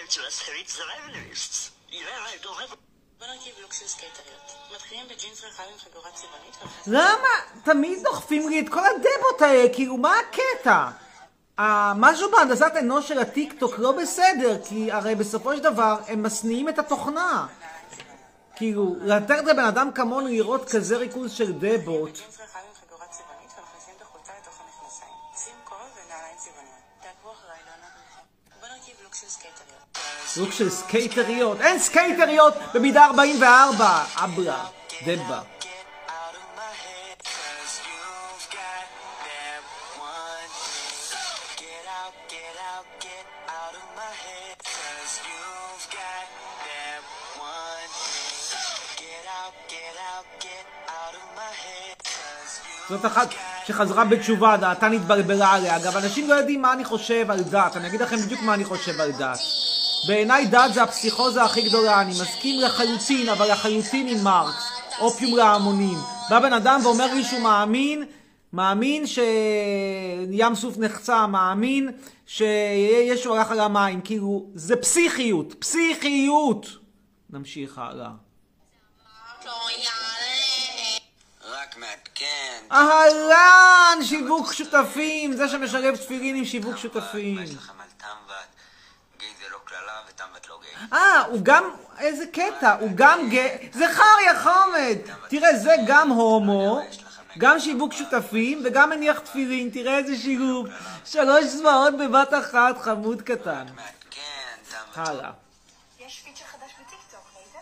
life just hates the feminists. Yeah, I don't have... בוא נרכיב לוק של סקייטריות. מתחילים בג'ינס רחב עם חגורה צבעונית למה? תמיד דוחפים לי את כל הדבות האלה, כאילו, מה הקטע? משהו בהנדסת אנוש של הטיקטוק לא בסדר, כי הרי בסופו של דבר הם משניאים את התוכנה. כאילו, לתת לבן אדם כמונו לראות כזה ריכוז של דבות, get out, get out of my head, cause you've זאת אחת שחזרה בתשובה, דעתה נתבלבלה עליה. אגב, אנשים לא יודעים מה אני חושב על דת. אני אגיד לכם בדיוק מה אני חושב על דת. בעיניי דת זה הפסיכוזה הכי גדולה. אני מסכים לחלוטין, אבל לחלוטין עם מרקס. אופיום להמונים. בא בן אדם ואומר לי שהוא מאמין, מאמין שים סוף נחצה, מאמין שישו הלך על המים. כאילו, זה פסיכיות. פסיכיות! נמשיך הלאה. רק מעדכן. אהלן, שיווק שותפים, זה שמשלב תפילין עם שיווק שותפים. מה יש לכם על תם ואת? גיי זה לא קללה ותם ואת לא גיי. אה, הוא גם, איזה קטע, הוא גם ג... זה חריה חומד! תראה, זה גם הומו, גם שיווק שותפים וגם מניח תפילין, תראה איזה שילוב. שלוש זוועות בבת אחת, חמוד קטן. לא הלאה, יש פיצ'ר חדש בטיקטוק, ראיתם?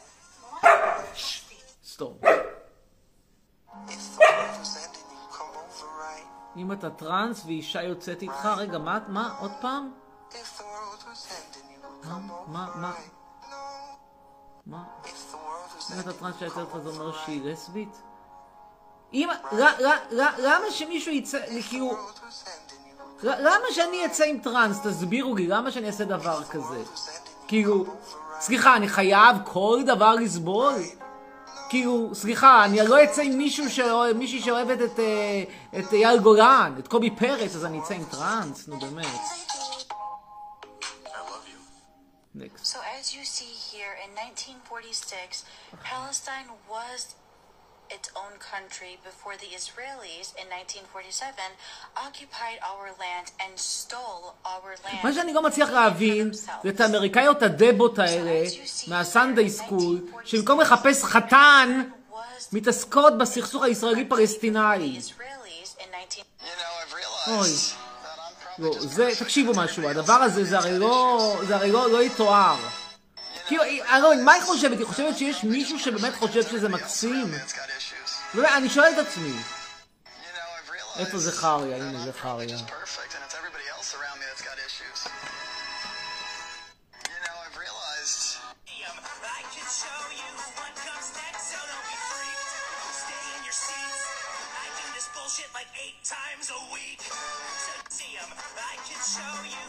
אם אתה טראנס ואישה יוצאת איתך, רגע, מה, מה, עוד פעם? מה, מה. מה? אם אתה come זה אומר שהיא. לסבית? אם, למה שמישהו יצא, כאילו, למה שאני אצא עם טראנס? תסבירו לי, למה שאני אעשה דבר כזה? כאילו, סליחה, אני חייב כל דבר לסבול? כאילו, סליחה, אני לא אצא עם מישהו שאוהב, מישהי שאוהבת אה, את אייל גולן, את קובי פרץ, אז אני אצא עם טראנס, נו באמת. נקסט. So, as you see here, in 1946, Palestine was its own country before the Israelis, in 1947, occupied our land and stole our land. מה שאני לא מצליח להבין. זה את האמריקאיות הדבות האלה, מהסנדיי סקול, שבמקום לחפש חתן, מתעסקות בסכסוך הישראלי-פלסטיני. Israelis in 19 You know, I've אוי. לא, זה, תקשיבו משהו, הדבר הזה זה הרי לא, זה הרי לא, לא יתואר. כאילו, אני לא מה היא חושבת? היא חושבת שיש מישהו שבאמת חושב שזה מקסים? באמת, אני שואל את עצמי. איפה that הנה זה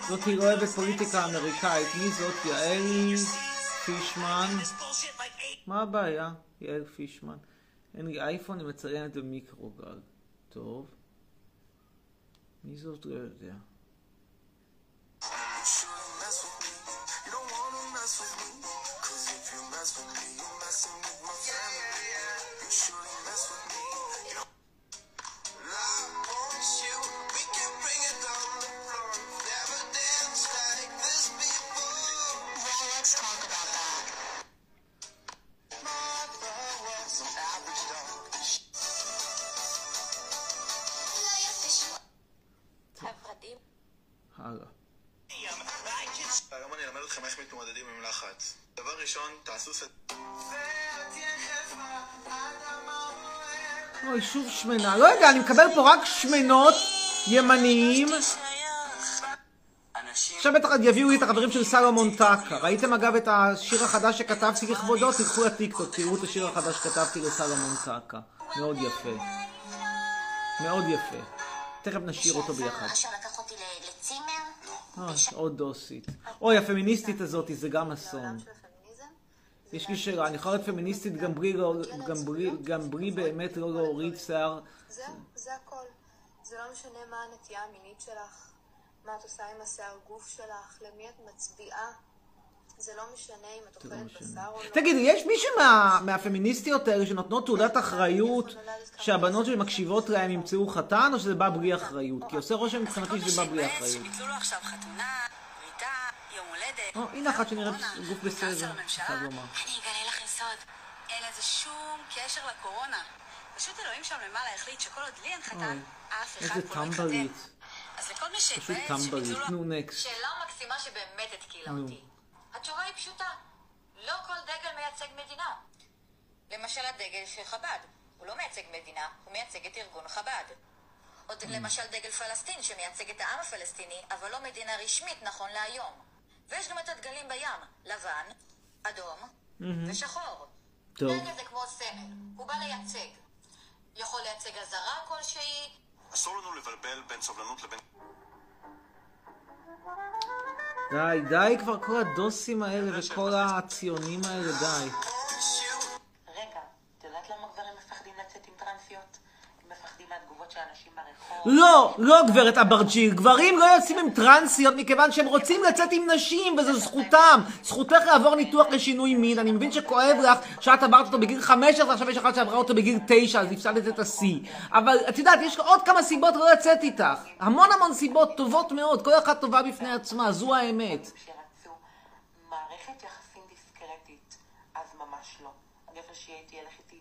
show you זאת היא לא אוהבת פוליטיקה אמריקאית. מי זאת? יעל פישמן. מה הבעיה? יעל פישמן. אין לי אייפון, היא מציינת במיקרוגל. טוב. מי זאת? לא יודע. שמנה. לא יודע, אני מקבל פה רק שמנות ימניים. עכשיו בטח יביאו לי את החברים של סלומון טקה. ראיתם אגב את השיר החדש שכתבתי לכבודו? תלכו לטיקטוק, תראו את השיר החדש שכתבתי לסלומון טקה. מאוד יפה. מאוד יפה. תכף נשאיר אותו ביחד. אוי, עוד דוסית. אוי, הפמיניסטית הזאת, זה גם אסון. יש לי שאלה, אני יכולה להיות פמיניסטית גם בלי, לא, גם בלי, גם בלי באמת לא להוריד שיער? זה הכל. זה לא משנה מה הנטייה המינית שלך, מה את עושה עם השיער גוף שלך, למי את מצביעה. זה לא משנה אם את לא אוכלת. בשר או לא. תגידי, יש מישהו מה- מהפמיניסטיות האלה שנותנות תעודת אחריות שהבנות שלי מקשיבות להם ימצאו חתן, או שזה בא בלי אחריות? כי עושה רושם מבחינתי שזה בא בלי שהתבאס אחריות. שביטלו לו עכשיו חתונה, בריתה, יום הולדת. או, הנה אחת שנראית. גוף בסדר. חייב לומר. אני אגלה לכם סוד, אין לזה שום קשר לקורונה. פשוט אלוהים שם למעלה החליט שכל עוד לי אין חתן, אף אחד פה לא יתחתן. אז לכל מי שהתבאס. שביטלו לו... שאלה מקסימה שבאמת התקילה. אותי. התשובה היא פשוטה. לא כל דגל מייצג מדינה. למשל הדגל של חב"ד. הוא לא מייצג מדינה, הוא מייצג את ארגון חב"ד. או ד- למשל דגל פלסטין שמייצג את העם הפלסטיני, אבל לא מדינה רשמית נכון להיום. ויש גם את הדגלים בים, לבן, אדום ושחור. טוב. דגל זה כמו סמל, הוא בא לייצג. יכול לייצג אזהרה כלשהי, אסור לנו לבלבל בין סובלנות לבין... די, די כבר כל הדוסים האלה וכל הציונים האלה, די. מהתגובות של אנשים ברחוב. לא, לא גברת אברג'יל, גברים לא יוצאים עם טרנסיות מכיוון שהם רוצים לצאת עם נשים וזו זכותם. זכותך לעבור ניתוח לשינוי מין, אני מבין שכואב לך שאת עברת אותו בגיל 15, עכשיו יש אחת שעברה אותו בגיל 9, אז הפסדת את השיא. אבל את יודעת, יש עוד כמה סיבות לא לצאת איתך. המון המון סיבות טובות מאוד, כל אחת טובה בפני עצמה, זו האמת. מערכת יחסים דיסקרטית, אז ממש לא. הגבר שיהיה איתי ילך איתי.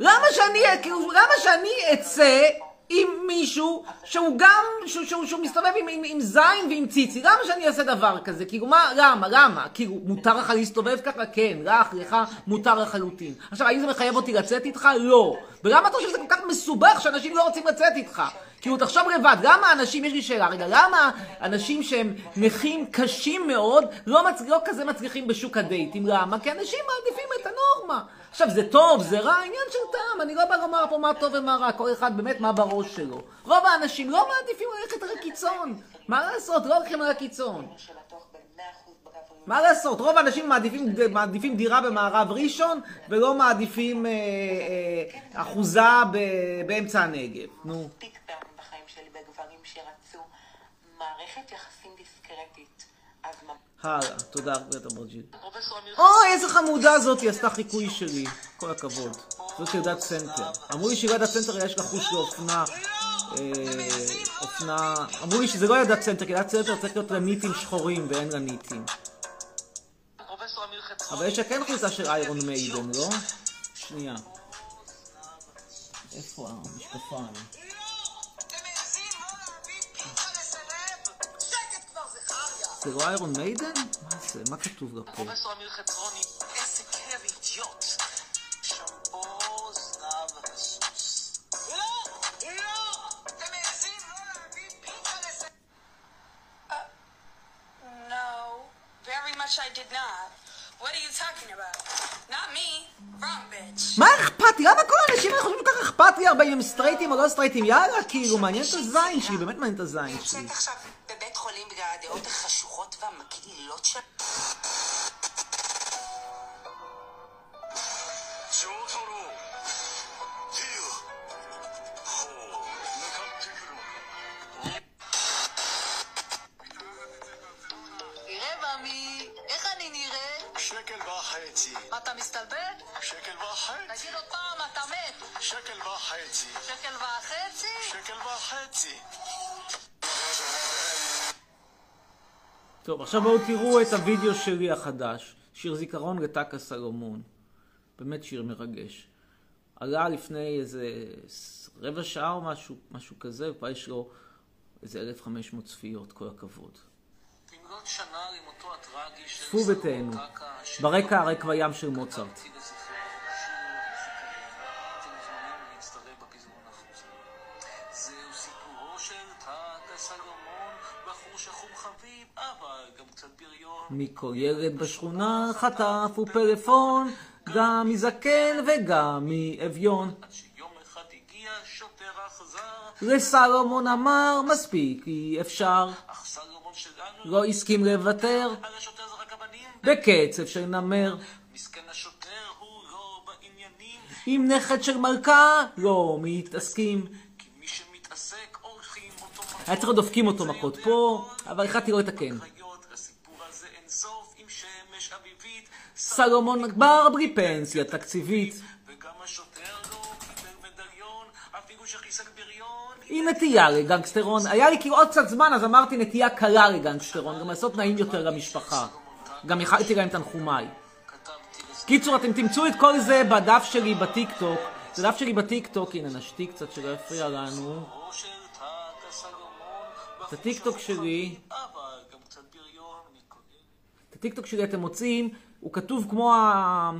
למה שאני, למה שאני אצא עם מישהו שהוא גם, שהוא, שהוא, שהוא מסתובב עם, עם, עם זין ועם ציצי? למה שאני אעשה דבר כזה? כאילו, מה, למה, למה? כאילו, מותר לך להסתובב ככה? כן, לך, לך, מותר לחלוטין. עכשיו, האם זה מחייב אותי לצאת איתך? לא. ולמה אתה חושב שזה כל כך מסובך שאנשים לא רוצים לצאת איתך? כאילו, תחשוב לבד, למה אנשים, יש לי שאלה, רגע, למה אנשים שהם נכים קשים מאוד, לא, מצ... לא כזה מצליחים בשוק הדייטים? למה? כי אנשים מעדיפים את הנורמה. עכשיו, זה טוב, זה רע, עניין של טעם, אני לא בא לומר פה מה טוב ומה רע, כל אחד באמת מה בראש שלו. רוב האנשים לא מעדיפים ללכת על הקיצון. מה לעשות, לא הולכים על הקיצון. שבטוח ב-100% בגבריות. מה לעשות, רוב האנשים מעדיפים, מעדיפים דירה במערב ראשון, ולא מעדיפים אה, אה, אחוזה ב, באמצע הנגב. נו. בחיים שלי בגברים שרצו מערכת יחסים דיסקרטית, אז. הלאה, תודה אברג'יל. פרופסור אמיר אוי, איזה חמודה זאת, היא עשתה חיקוי שלי. כל הכבוד. זאת ילדת סנטר. אמרו לי שילדת סנטר יש לה חוש לאופנה. אה, אופנה... אמרו לי שזה לא ילדת סנטר, כי ילדת סנטר צריך להיות לה ניטים שחורים ואין לה ניטים. אבל יש לה כן חולצה של Iron Maiden, לא? שנייה. איפה המשקפיים? זה לא איירון מיידן? מה זה? מה כתוב לה פה? פרופסור אמיר חצרוני. איזה כיף אידיוט. שמפו זנב הסוס. No, very much I did not. What are you talking about? Not me. Wrong bitch. מה אכפת לי? למה כל האנשים האלה חושבים כל כך אכפת לי הרבה אם הם סטרייטים או לא סטרייטים? יאללה, כאילו, מעניין את הזין שלי, באמת מעניין את הזין שלי. נמצאת עכשיו בבית חולים בגלל הדעות החשוכות והמגעילות טוב, עכשיו בואו תראו את הוידאו שלי החדש. שיר זיכרון לטקה סלומון. באמת שיר מרגש. עלה לפני איזה רבע שעה או משהו, משהו כזה, וכבר יש לו איזה 1,500 צפיות, כל הכבוד. צפו ותהנו. ברקע הרקווים של מוצרט. מכל ילד בשכונה חטף ופלאפון, גם מזקן וגם מאביון. לסלומון אמר, מספיק, אי אפשר. אך סלומון שלנו לא הסכים לוותר, על השוטר זרק אבנים. בקצב של נמר. מסכן השוטר הוא לא בעניינים, עם נכד של מלכה לא מתעסקים. כי מי שמתעסק הולכים אותו מכות. היה צריך עוד דופקים אותו מכות פה, אבל החלטתי לא לתקן. חיות, לסיפור הזה אין סוף עם שמש סלומון בר בלי פנסיה תקציבית. וגם השוטר לא קיבל מדליון, אפילו שחיזק בריון. היא נטייה לגנגסטרון. היה לי כאילו עוד קצת זמן, אז אמרתי נטייה קלה לגנגסטרון, גם לעשות נעים יותר למשפחה. גם איחלתי להם תנחומיי. קיצור, אתם תמצאו את כל זה בדף שלי בטיקטוק. זה דף שלי בטיקטוק, הנה נשתיק קצת שלא יפריע לנו. את הטיקטוק שלי. את הטיקטוק שלי אתם מוצאים, הוא כתוב כמו ה...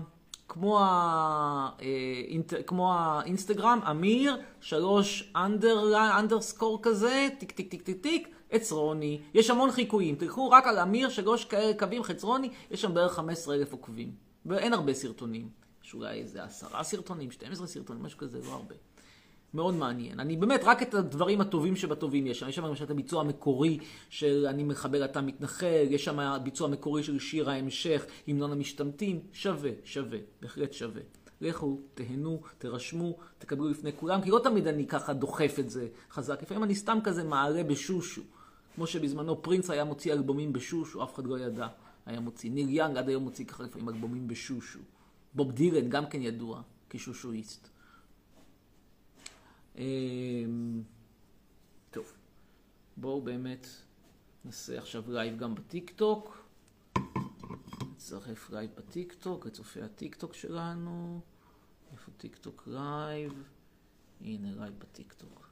כמו, ה... אה. כמו האינסטגרם, אמיר, שלוש under, underscore כזה, טיק טיק טיק טיק טיק, עצרוני. יש המון חיקויים, תלכו רק על אמיר, שלוש כאלה קווים, חצרוני, יש שם בערך 15 אלף עוקבים. ואין הרבה סרטונים. יש אולי איזה עשרה סרטונים, 12 סרטונים, משהו כזה, לא הרבה. מאוד מעניין. אני באמת, רק את הדברים הטובים שבטובים יש שם. יש שם למשל את הביצוע המקורי של אני מחבל אתה מתנחל, יש שם ביצוע מקורי של שיר ההמשך, המנון המשתמטים, שווה, שווה, בהחלט שווה. לכו, תהנו, תירשמו, תקבלו לפני כולם, כי לא תמיד אני ככה דוחף את זה חזק. לפעמים אני סתם כזה מעלה בשושו. כמו שבזמנו פרינס היה מוציא אלבומים בשושו, אף אחד לא ידע. היה מוציא. ניר יאנג עד היום מוציא ככה לפעמים אלבומים בשושו. בוב דילן גם כן ידוע כשושואיסט. אמ, טוב, בואו באמת נעשה עכשיו לייב גם בטיקטוק. נצטרף לייב בטיקטוק, לצופי הטיקטוק שלנו. איפה טיקטוק לייב? הנה לייב בטיקטוק.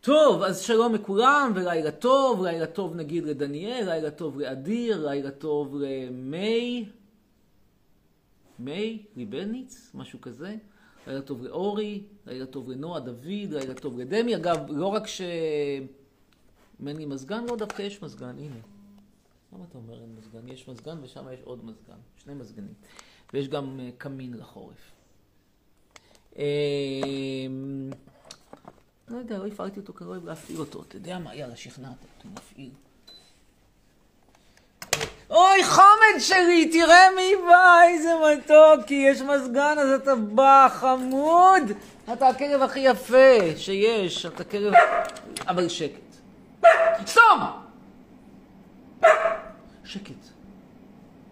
טוב, אז שלום לכולם ולילה טוב, לילה טוב נגיד לדניאל, לילה טוב לאדיר, לילה טוב למי, מי ליבניץ, משהו כזה. לילה טוב לאורי, לילה טוב לנועה, דוד, לילה טוב לדמי. אגב, לא רק ש... אם אין לי מזגן, לא דווקא יש מזגן, הנה. למה אתה אומר אין מזגן? יש מזגן ושם יש עוד מזגן, שני מזגנים. ויש גם אה, קמין לחורף. אמ, לא יודע, לא הפעלתי אותו כי לא אוהב להפעיל אותו. אתה יודע מה? יאללה, שכנעת אותי, מפעיל. אוי, חמד שלי, תראה מי בא, איזה מתוק, כי יש מזגן אז אתה בא, חמוד. אתה הכלב הכי יפה שיש, אתה כלב... אבל שקט. סתום! שקט.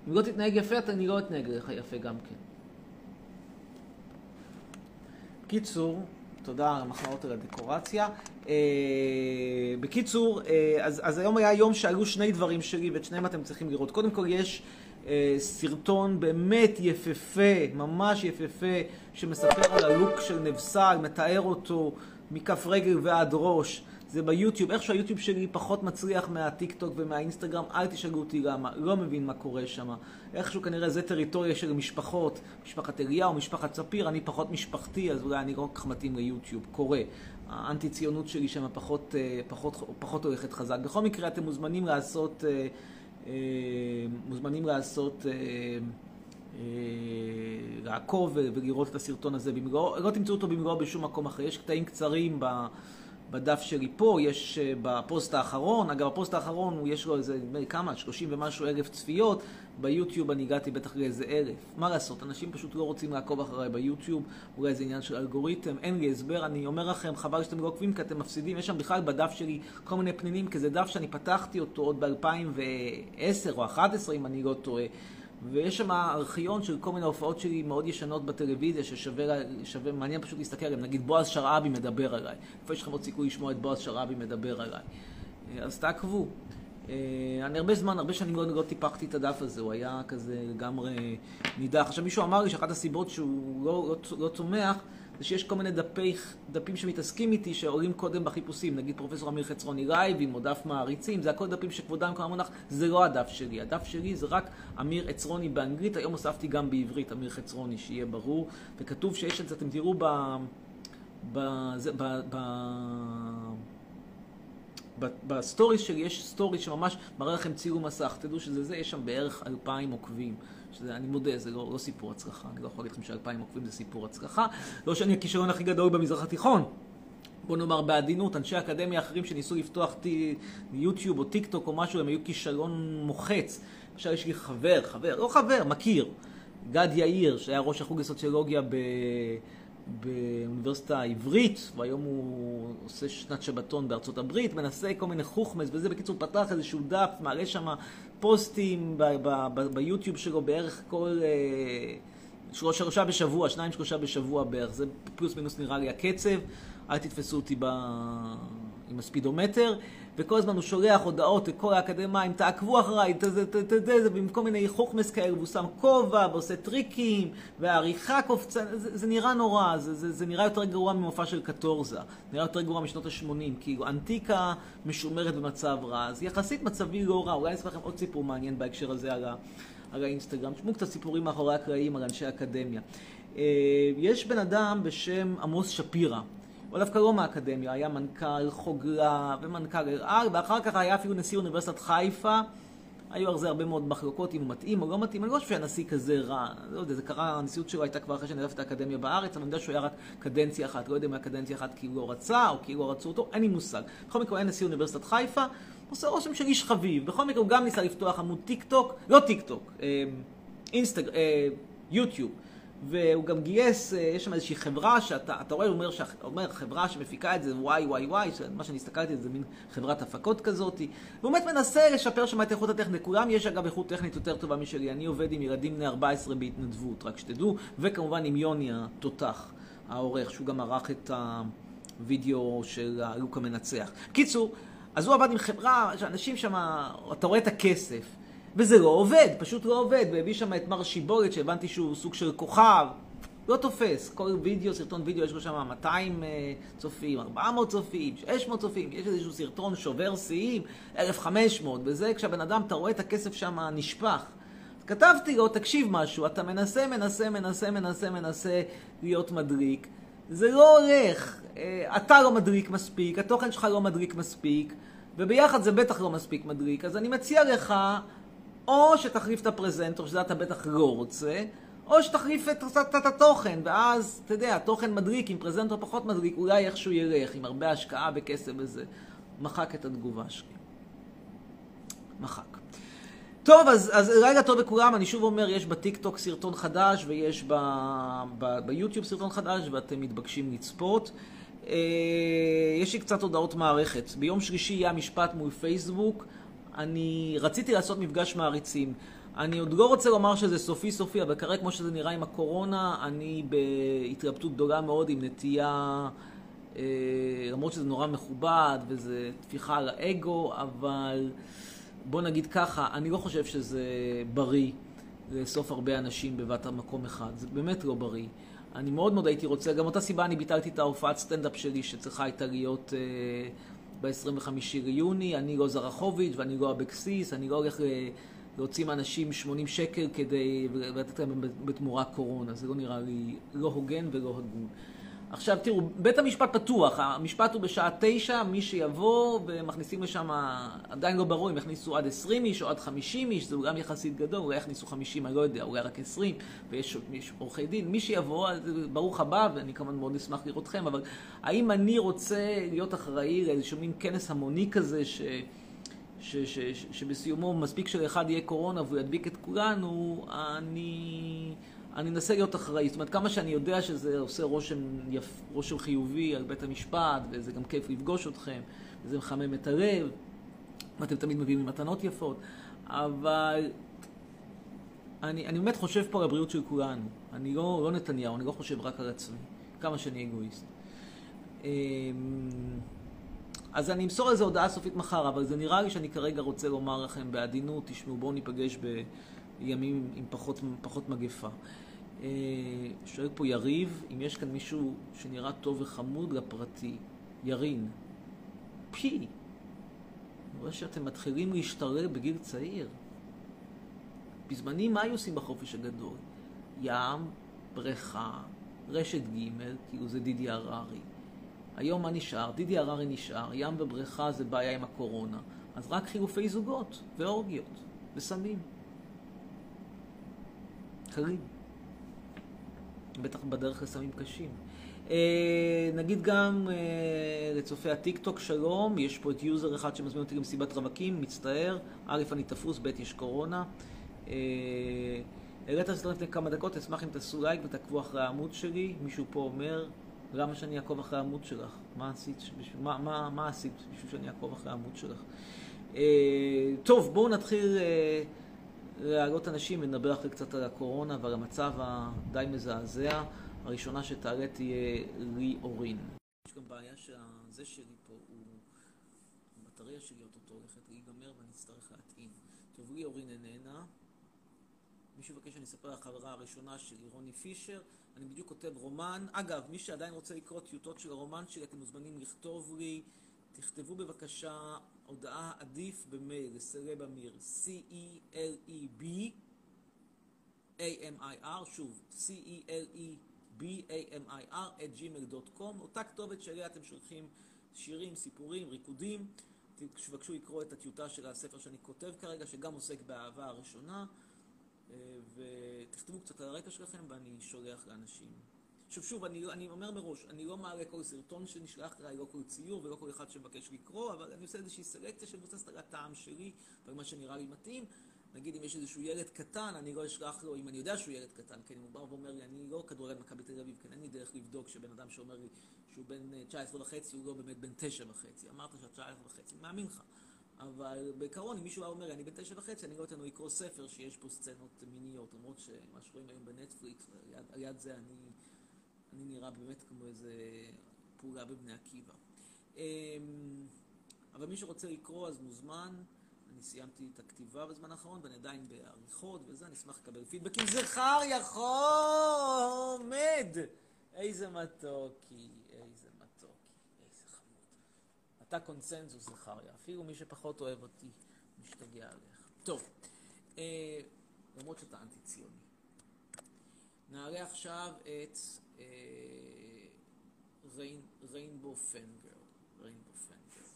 אם לא תתנהג יפה, אתה אני לא אתנהג לך יפה גם כן. קיצור, תודה על המחמאות על הדקורציה. אה, בקיצור, אה, אז, אז היום היה יום שעלו שני דברים שלי, ואת שניהם אתם צריכים לראות. קודם כל, יש אה, סרטון באמת יפהפה, ממש יפהפה, שמספר על הלוק של נבסל, מתאר אותו מכף רגל ועד ראש. זה ביוטיוב, איך שהיוטיוב שלי פחות מצליח מהטיק טוק ומהאינסטגרם, אל תשאלו אותי למה, לא מבין מה קורה שם. איכשהו כנראה זה טריטוריה של משפחות, משפחת אליהו, משפחת ספיר, אני פחות משפחתי, אז אולי אני לא כל כך מתאים ליוטיוב, קורה. האנטי ציונות שלי שם פחות, אה, פחות, פחות הולכת חזק. בכל מקרה אתם מוזמנים לעשות, אה, אה, מוזמנים לעשות, לעקוב ולראות את הסרטון הזה במלואו, לא תמצאו אותו במלואו בשום מקום אחר, יש קטעים קצרים ב... בדף שלי פה, יש אה, בפוסט האחרון, אגב הפוסט האחרון הוא יש לו איזה, נדמה לי כמה, 30 ומשהו אלף צפיות, ביוטיוב אני הגעתי בטח לאיזה אלף. מה לעשות, אנשים פשוט לא רוצים לעקוב אחריי ביוטיוב, אולי זה עניין של אלגוריתם, אין לי הסבר, אני אומר לכם, חבל שאתם לא עוקבים כי אתם מפסידים, יש שם בכלל בדף שלי כל מיני פנינים, כי זה דף שאני פתחתי אותו עוד ב-2010 או 2011 אם אני לא טועה. ויש שם ארכיון של כל מיני הופעות שלי מאוד ישנות בטלוויזיה, ששווה, שווה, מעניין פשוט להסתכל עליהם. נגיד בועז שרעבי מדבר עליי. איפה יש לכם עוד סיכוי לשמוע את בועז שרעבי מדבר עליי? אז תעקבו. אני הרבה זמן, הרבה שנים לא, לא טיפחתי את הדף הזה, הוא היה כזה לגמרי נידח. עכשיו מישהו אמר לי שאחת הסיבות שהוא לא, לא, לא צומח, זה שיש כל מיני דפי, דפים שמתעסקים איתי שעולים קודם בחיפושים, נגיד פרופסור אמיר חצרוני רייבים או דף מעריצים, זה הכל דפים שכבודם כבר מונח, זה לא הדף שלי, הדף שלי זה רק אמיר חצרוני באנגלית, היום הוספתי גם בעברית אמיר חצרוני, שיהיה ברור, וכתוב שיש את זה, אתם תראו ב... ב... ב... ב... בסטוריס שלי יש סטוריס שממש מראה לכם צילום מסך, תדעו שזה זה, יש שם בערך אלפיים עוקבים. שזה, אני מודה, זה לא, לא סיפור הצלחה. אני לא יכול להגיד לכם שאלפיים עוקבים זה סיפור הצלחה. לא שאני הכישרון הכי גדול במזרח התיכון. בוא נאמר בעדינות, אנשי אקדמיה אחרים שניסו לפתוח טי, יוטיוב או טיק טוק או משהו, הם היו כישלון מוחץ. עכשיו יש לי חבר, חבר, לא חבר, מכיר, גד יאיר, שהיה ראש החוג לסוציולוגיה ב... באוניברסיטה העברית, והיום הוא עושה שנת שבתון בארצות הברית, מנסה כל מיני חוכמס וזה. בקיצור, פתח איזשהו דף, מעלה שם פוסטים ביוטיוב שלו בערך כל... אה, שלושה שלושה בשבוע, שניים שלושה בשבוע בערך, זה פלוס מינוס נראה לי הקצב, אל תתפסו אותי ב... עם הספידומטר, וכל הזמן הוא שולח הודעות לכל האקדמאים, תעקבו אחריי, זה במקום מיני חוכמס כאלה, והוא שם כובע, ועושה טריקים, והעריכה קופצה, זה, זה נראה נורא, זה, זה, זה נראה יותר גרוע ממופע של קטורזה, נראה יותר גרוע משנות ה-80, כאילו אנטיקה משומרת במצב רע, אז יחסית מצבי לא רע, אולי אני אספר לכם עוד סיפור מעניין בהקשר הזה על ה... על האינסטגרם. תשמעו קצת סיפורים מאחורי הקרעים על אנשי אקדמיה. אה, יש בן אדם בשם עמוס שפירא. הוא דווקא לא מהאקדמיה, היה מנכ"ל חוגלה ומנכ"ל אל-על, ואחר כך היה אפילו נשיא אוניברסיטת חיפה. היו על זה הרבה מאוד מחלוקות אם הוא מתאים או לא מתאים. אני לא חושב שהנשיא כזה רע. לא יודע, זה קרה, הנשיאות שלו הייתה כבר אחרי שאני עזבתי את האקדמיה בארץ, אבל אני יודע שהוא היה רק קדנציה אחת. לא יודע אם היה קדנציה אחת כי הוא לא רצה או כי לא רצו אותו, אין לי מושג. בכל מקרה, היה נשיא אוניברסיטת חיפה, עושה רושם של איש חביב. בכל מקרה, הוא גם ניסה לפתוח עמוד טיק טוק, לא טיק טוק, אה, אינסטג... אה, יוטיוב. והוא גם גייס, אה, יש שם איזושהי חברה שאתה אתה רואה, הוא אומר, הוא אומר, חברה שמפיקה את זה, וואי וואי וואי, מה שאני הסתכלתי, זה מין חברת הפקות כזאת. והוא באמת מנסה לשפר שם את איכות הטכנית. לכולם יש אגב איכות טכנית יותר טובה משלי. אני עובד עם ילדים בני 14 בהתנדבות, רק שתדעו, וכמובן עם יוני התותח, העורך, שהוא גם ערך את הווידאו של הלוק המנצח. קיצור, אז הוא עבד עם חברה, שאנשים שם, אתה רואה את הכסף. וזה לא עובד, פשוט לא עובד. והביא שם את מר שיבולת, שהבנתי שהוא סוג של כוכב. לא תופס. כל וידאו, סרטון וידאו, יש לו שם 200 אה, צופים, 400 צופים, 600 צופים. יש איזשהו סרטון שובר שיאים, 1,500, וזה כשהבן אדם, אתה רואה את הכסף שם נשפך. כתבתי לו, תקשיב משהו, אתה מנסה, מנסה, מנסה, מנסה, מנסה להיות מדליק. זה לא הולך. אה, אתה לא מדליק מספיק, התוכן שלך לא מדליק מספיק, וביחד זה בטח לא מספיק מדליק. אז אני מציע לך, או שתחליף את הפרזנטור, שזה אתה בטח לא רוצה, או שתחליף את, את, את התוכן, ואז, אתה יודע, התוכן מדליק, עם פרזנטור פחות מדליק, אולי איכשהו ילך, עם הרבה השקעה בכסף וזה. מחק את התגובה שלי. מחק. טוב, אז, אז לילה טוב לכולם, אני שוב אומר, יש בטיקטוק סרטון חדש ויש ב, ב, ביוטיוב סרטון חדש ואתם מתבקשים לצפות. אה, יש לי קצת הודעות מערכת. ביום שלישי יהיה המשפט מול פייסבוק. אני רציתי לעשות מפגש מעריצים. אני עוד לא רוצה לומר שזה סופי סופי, אבל כרגע כמו שזה נראה עם הקורונה, אני בהתלבטות גדולה מאוד עם נטייה, אה, למרות שזה נורא מכובד וזה טפיחה על האגו, אבל בוא נגיד ככה, אני לא חושב שזה בריא לאסוף הרבה אנשים בבת המקום אחד. זה באמת לא בריא. אני מאוד מאוד הייתי רוצה, גם אותה סיבה אני ביטלתי את ההופעת סטנדאפ שלי שצריכה הייתה להיות אה, ב-25 ליוני. אני לא זרחוביץ' ואני לא אבקסיס, אני לא הולך אה, להוציא מאנשים 80 שקל כדי לתת להם בתמורה קורונה. זה לא נראה לי לא הוגן ולא הגון. עכשיו תראו, בית המשפט פתוח, המשפט הוא בשעה תשע, מי שיבוא ומכניסים לשם, עדיין לא ברור אם יכניסו עד 20 איש או עד 50 איש, זה גם יחסית גדול, אולי יכניסו 50, אני לא יודע, אולי רק 20, ויש יש עורכי דין, מי שיבוא, אז ברוך הבא, ואני כמובן מאוד אשמח לראותכם, אבל האם אני רוצה להיות אחראי לאיזשהו מין כנס המוני כזה, ש... ש, ש, ש, שבסיומו מספיק שלאחד יהיה קורונה והוא ידביק את כולנו, אני, אני אנסה להיות אחראי. זאת אומרת, כמה שאני יודע שזה עושה רושם, יפ, רושם חיובי על בית המשפט, וזה גם כיף לפגוש אתכם, וזה מחמם את הלב, ואתם תמיד מביאים לי מתנות יפות, אבל אני, אני באמת חושב פה על הבריאות של כולנו. אני לא, לא נתניהו, אני לא חושב רק על עצמי, כמה שאני אגואיסט. אמ, אז אני אמסור איזה הודעה סופית מחר, אבל זה נראה לי שאני כרגע רוצה לומר לכם בעדינות, תשמעו, בואו ניפגש בימים עם פחות, פחות מגפה. אה, שואל פה יריב, אם יש כאן מישהו שנראה טוב וחמוד לפרטי, ירין. פי, אני רואה שאתם מתחילים להשתרר בגיל צעיר. בזמני מה היו עושים בחופש הגדול? ים, בריכה, רשת ג', כאילו זה דידי הררי. היום מה נשאר? דידי הררי נשאר, ים ובריכה זה בעיה עם הקורונה. אז רק חילופי זוגות, ואורגיות, וסמים. קרים. בטח בדרך לסמים קשים. אה, נגיד גם אה, לצופי הטיקטוק, שלום, יש פה את יוזר אחד שמזמין אותי למסיבת רווקים, מצטער. א', אני תפוס, ב', יש קורונה. אה, העלית הסרטון לפני כמה דקות, אשמח אם תעשו לייק ותעקבו אחרי העמוד שלי. מישהו פה אומר, למה שאני אעקוב אחרי העמוד שלך? מה עשית, בשביל, מה, מה, מה עשית בשביל שאני אעקוב אחרי העמוד שלך? אה, טוב, בואו נתחיל אה, להעלות אנשים ונדבר אחרי קצת על הקורונה ועל המצב הדי מזעזע. הראשונה שתעלה תהיה לי אורין. יש גם בעיה שזה שלי פה הוא... הבטריה שלי אוטוטו הולכת להיגמר ואני אצטרך להטעין. טוב, לי אורין איננה. מישהו מבקש שאני אספר על החברה הראשונה שלי, רוני פישר. אני בדיוק כותב רומן. אגב, מי שעדיין רוצה לקרוא טיוטות של הרומן שלי, אתם מוזמנים לכתוב לי. תכתבו בבקשה הודעה עדיף במייל לסלב אמיר, C-E-L-E-B A-M-I-R, שוב, C-E-L-E-B-A-M-I-R, at gmail.com, אותה כתובת שאליה אתם שולחים שירים, סיפורים, ריקודים. תבקשו לקרוא את הטיוטה של הספר שאני כותב כרגע, שגם עוסק באהבה הראשונה, אה, ותכתבו קצת על הרקע שלכם ואני שולח לאנשים. שוב, שוב, אני, אני אומר מראש, אני לא מעלה כל סרטון שנשלח אליי, לא כל ציור ולא כל אחד שמבקש לקרוא, אבל אני עושה איזושהי סלקציה שמבוססת על הטעם שלי ועל מה שנראה לי מתאים. נגיד אם יש איזשהו ילד קטן, אני לא אשלח לו, אם אני יודע שהוא ילד קטן, כן, אם הוא בא ואומר לי, אני לא כדורגל מכבי תל אביב, כן, אין לי דרך לבדוק שבן אדם שאומר לי שהוא בן אה, 19 וחצי, הוא לא באמת בן 9 וחצי. אמרת שאת 19 וחצי, אני מאמין לך. אבל בעיקרון, אם מישהו היה אומר לי, אני בן 9 וחצי, אני לא אתן לו לקרוא ספר שיש בו סצנות מיניות, למרות שמה שרואים היום בנטפליקס, על על יד זה אני באמת כמו איזה פעולה בבני עקיבא. אמ, אבל מי שרוצה לקרוא אז מוזמן. אני סיימתי את הכתיבה בזמן האחרון, ואני עדיין בעריכות וזה, אני אשמח לקבל פידבקים. זכריה חומד! איזה מתוקי, איזה מתוקי, איזה חמוד. אתה קונצנזוס, זכריה. אפילו מי שפחות אוהב אותי, משתגע עליך. טוב, אה, למרות שאתה אנטי-ציוני. נעלה עכשיו את ריינבו פנגר. ריינבו פנגר.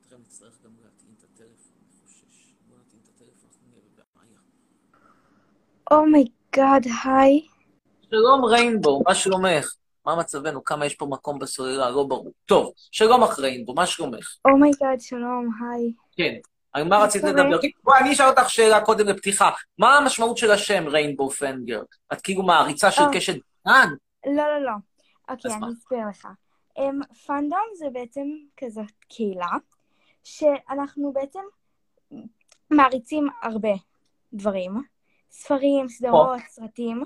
תכף נצטרך גם להטעין את הטלפון, אני חושש. בוא נטעין את הטלפון, אנחנו נהיה בבעיה. oh my god, היי. שלום ריינבו, מה שלומך? מה מצבנו? כמה יש פה מקום בסוללה? לא ברור. טוב, שלום לך ריינבו, מה שלומך? oh my god, שלום, היי. כן. על מה רצית לדבר? בואי, אני אשאל אותך שאלה קודם לפתיחה. מה המשמעות של השם ריינבו פנגר? את כאילו מעריצה של אה. קשת דן? לא, לא, לא. אוקיי? אני אסביר לך. Um, פאנדום זה בעצם כזאת קהילה, שאנחנו בעצם מעריצים הרבה דברים. ספרים, סדרות, סרטים,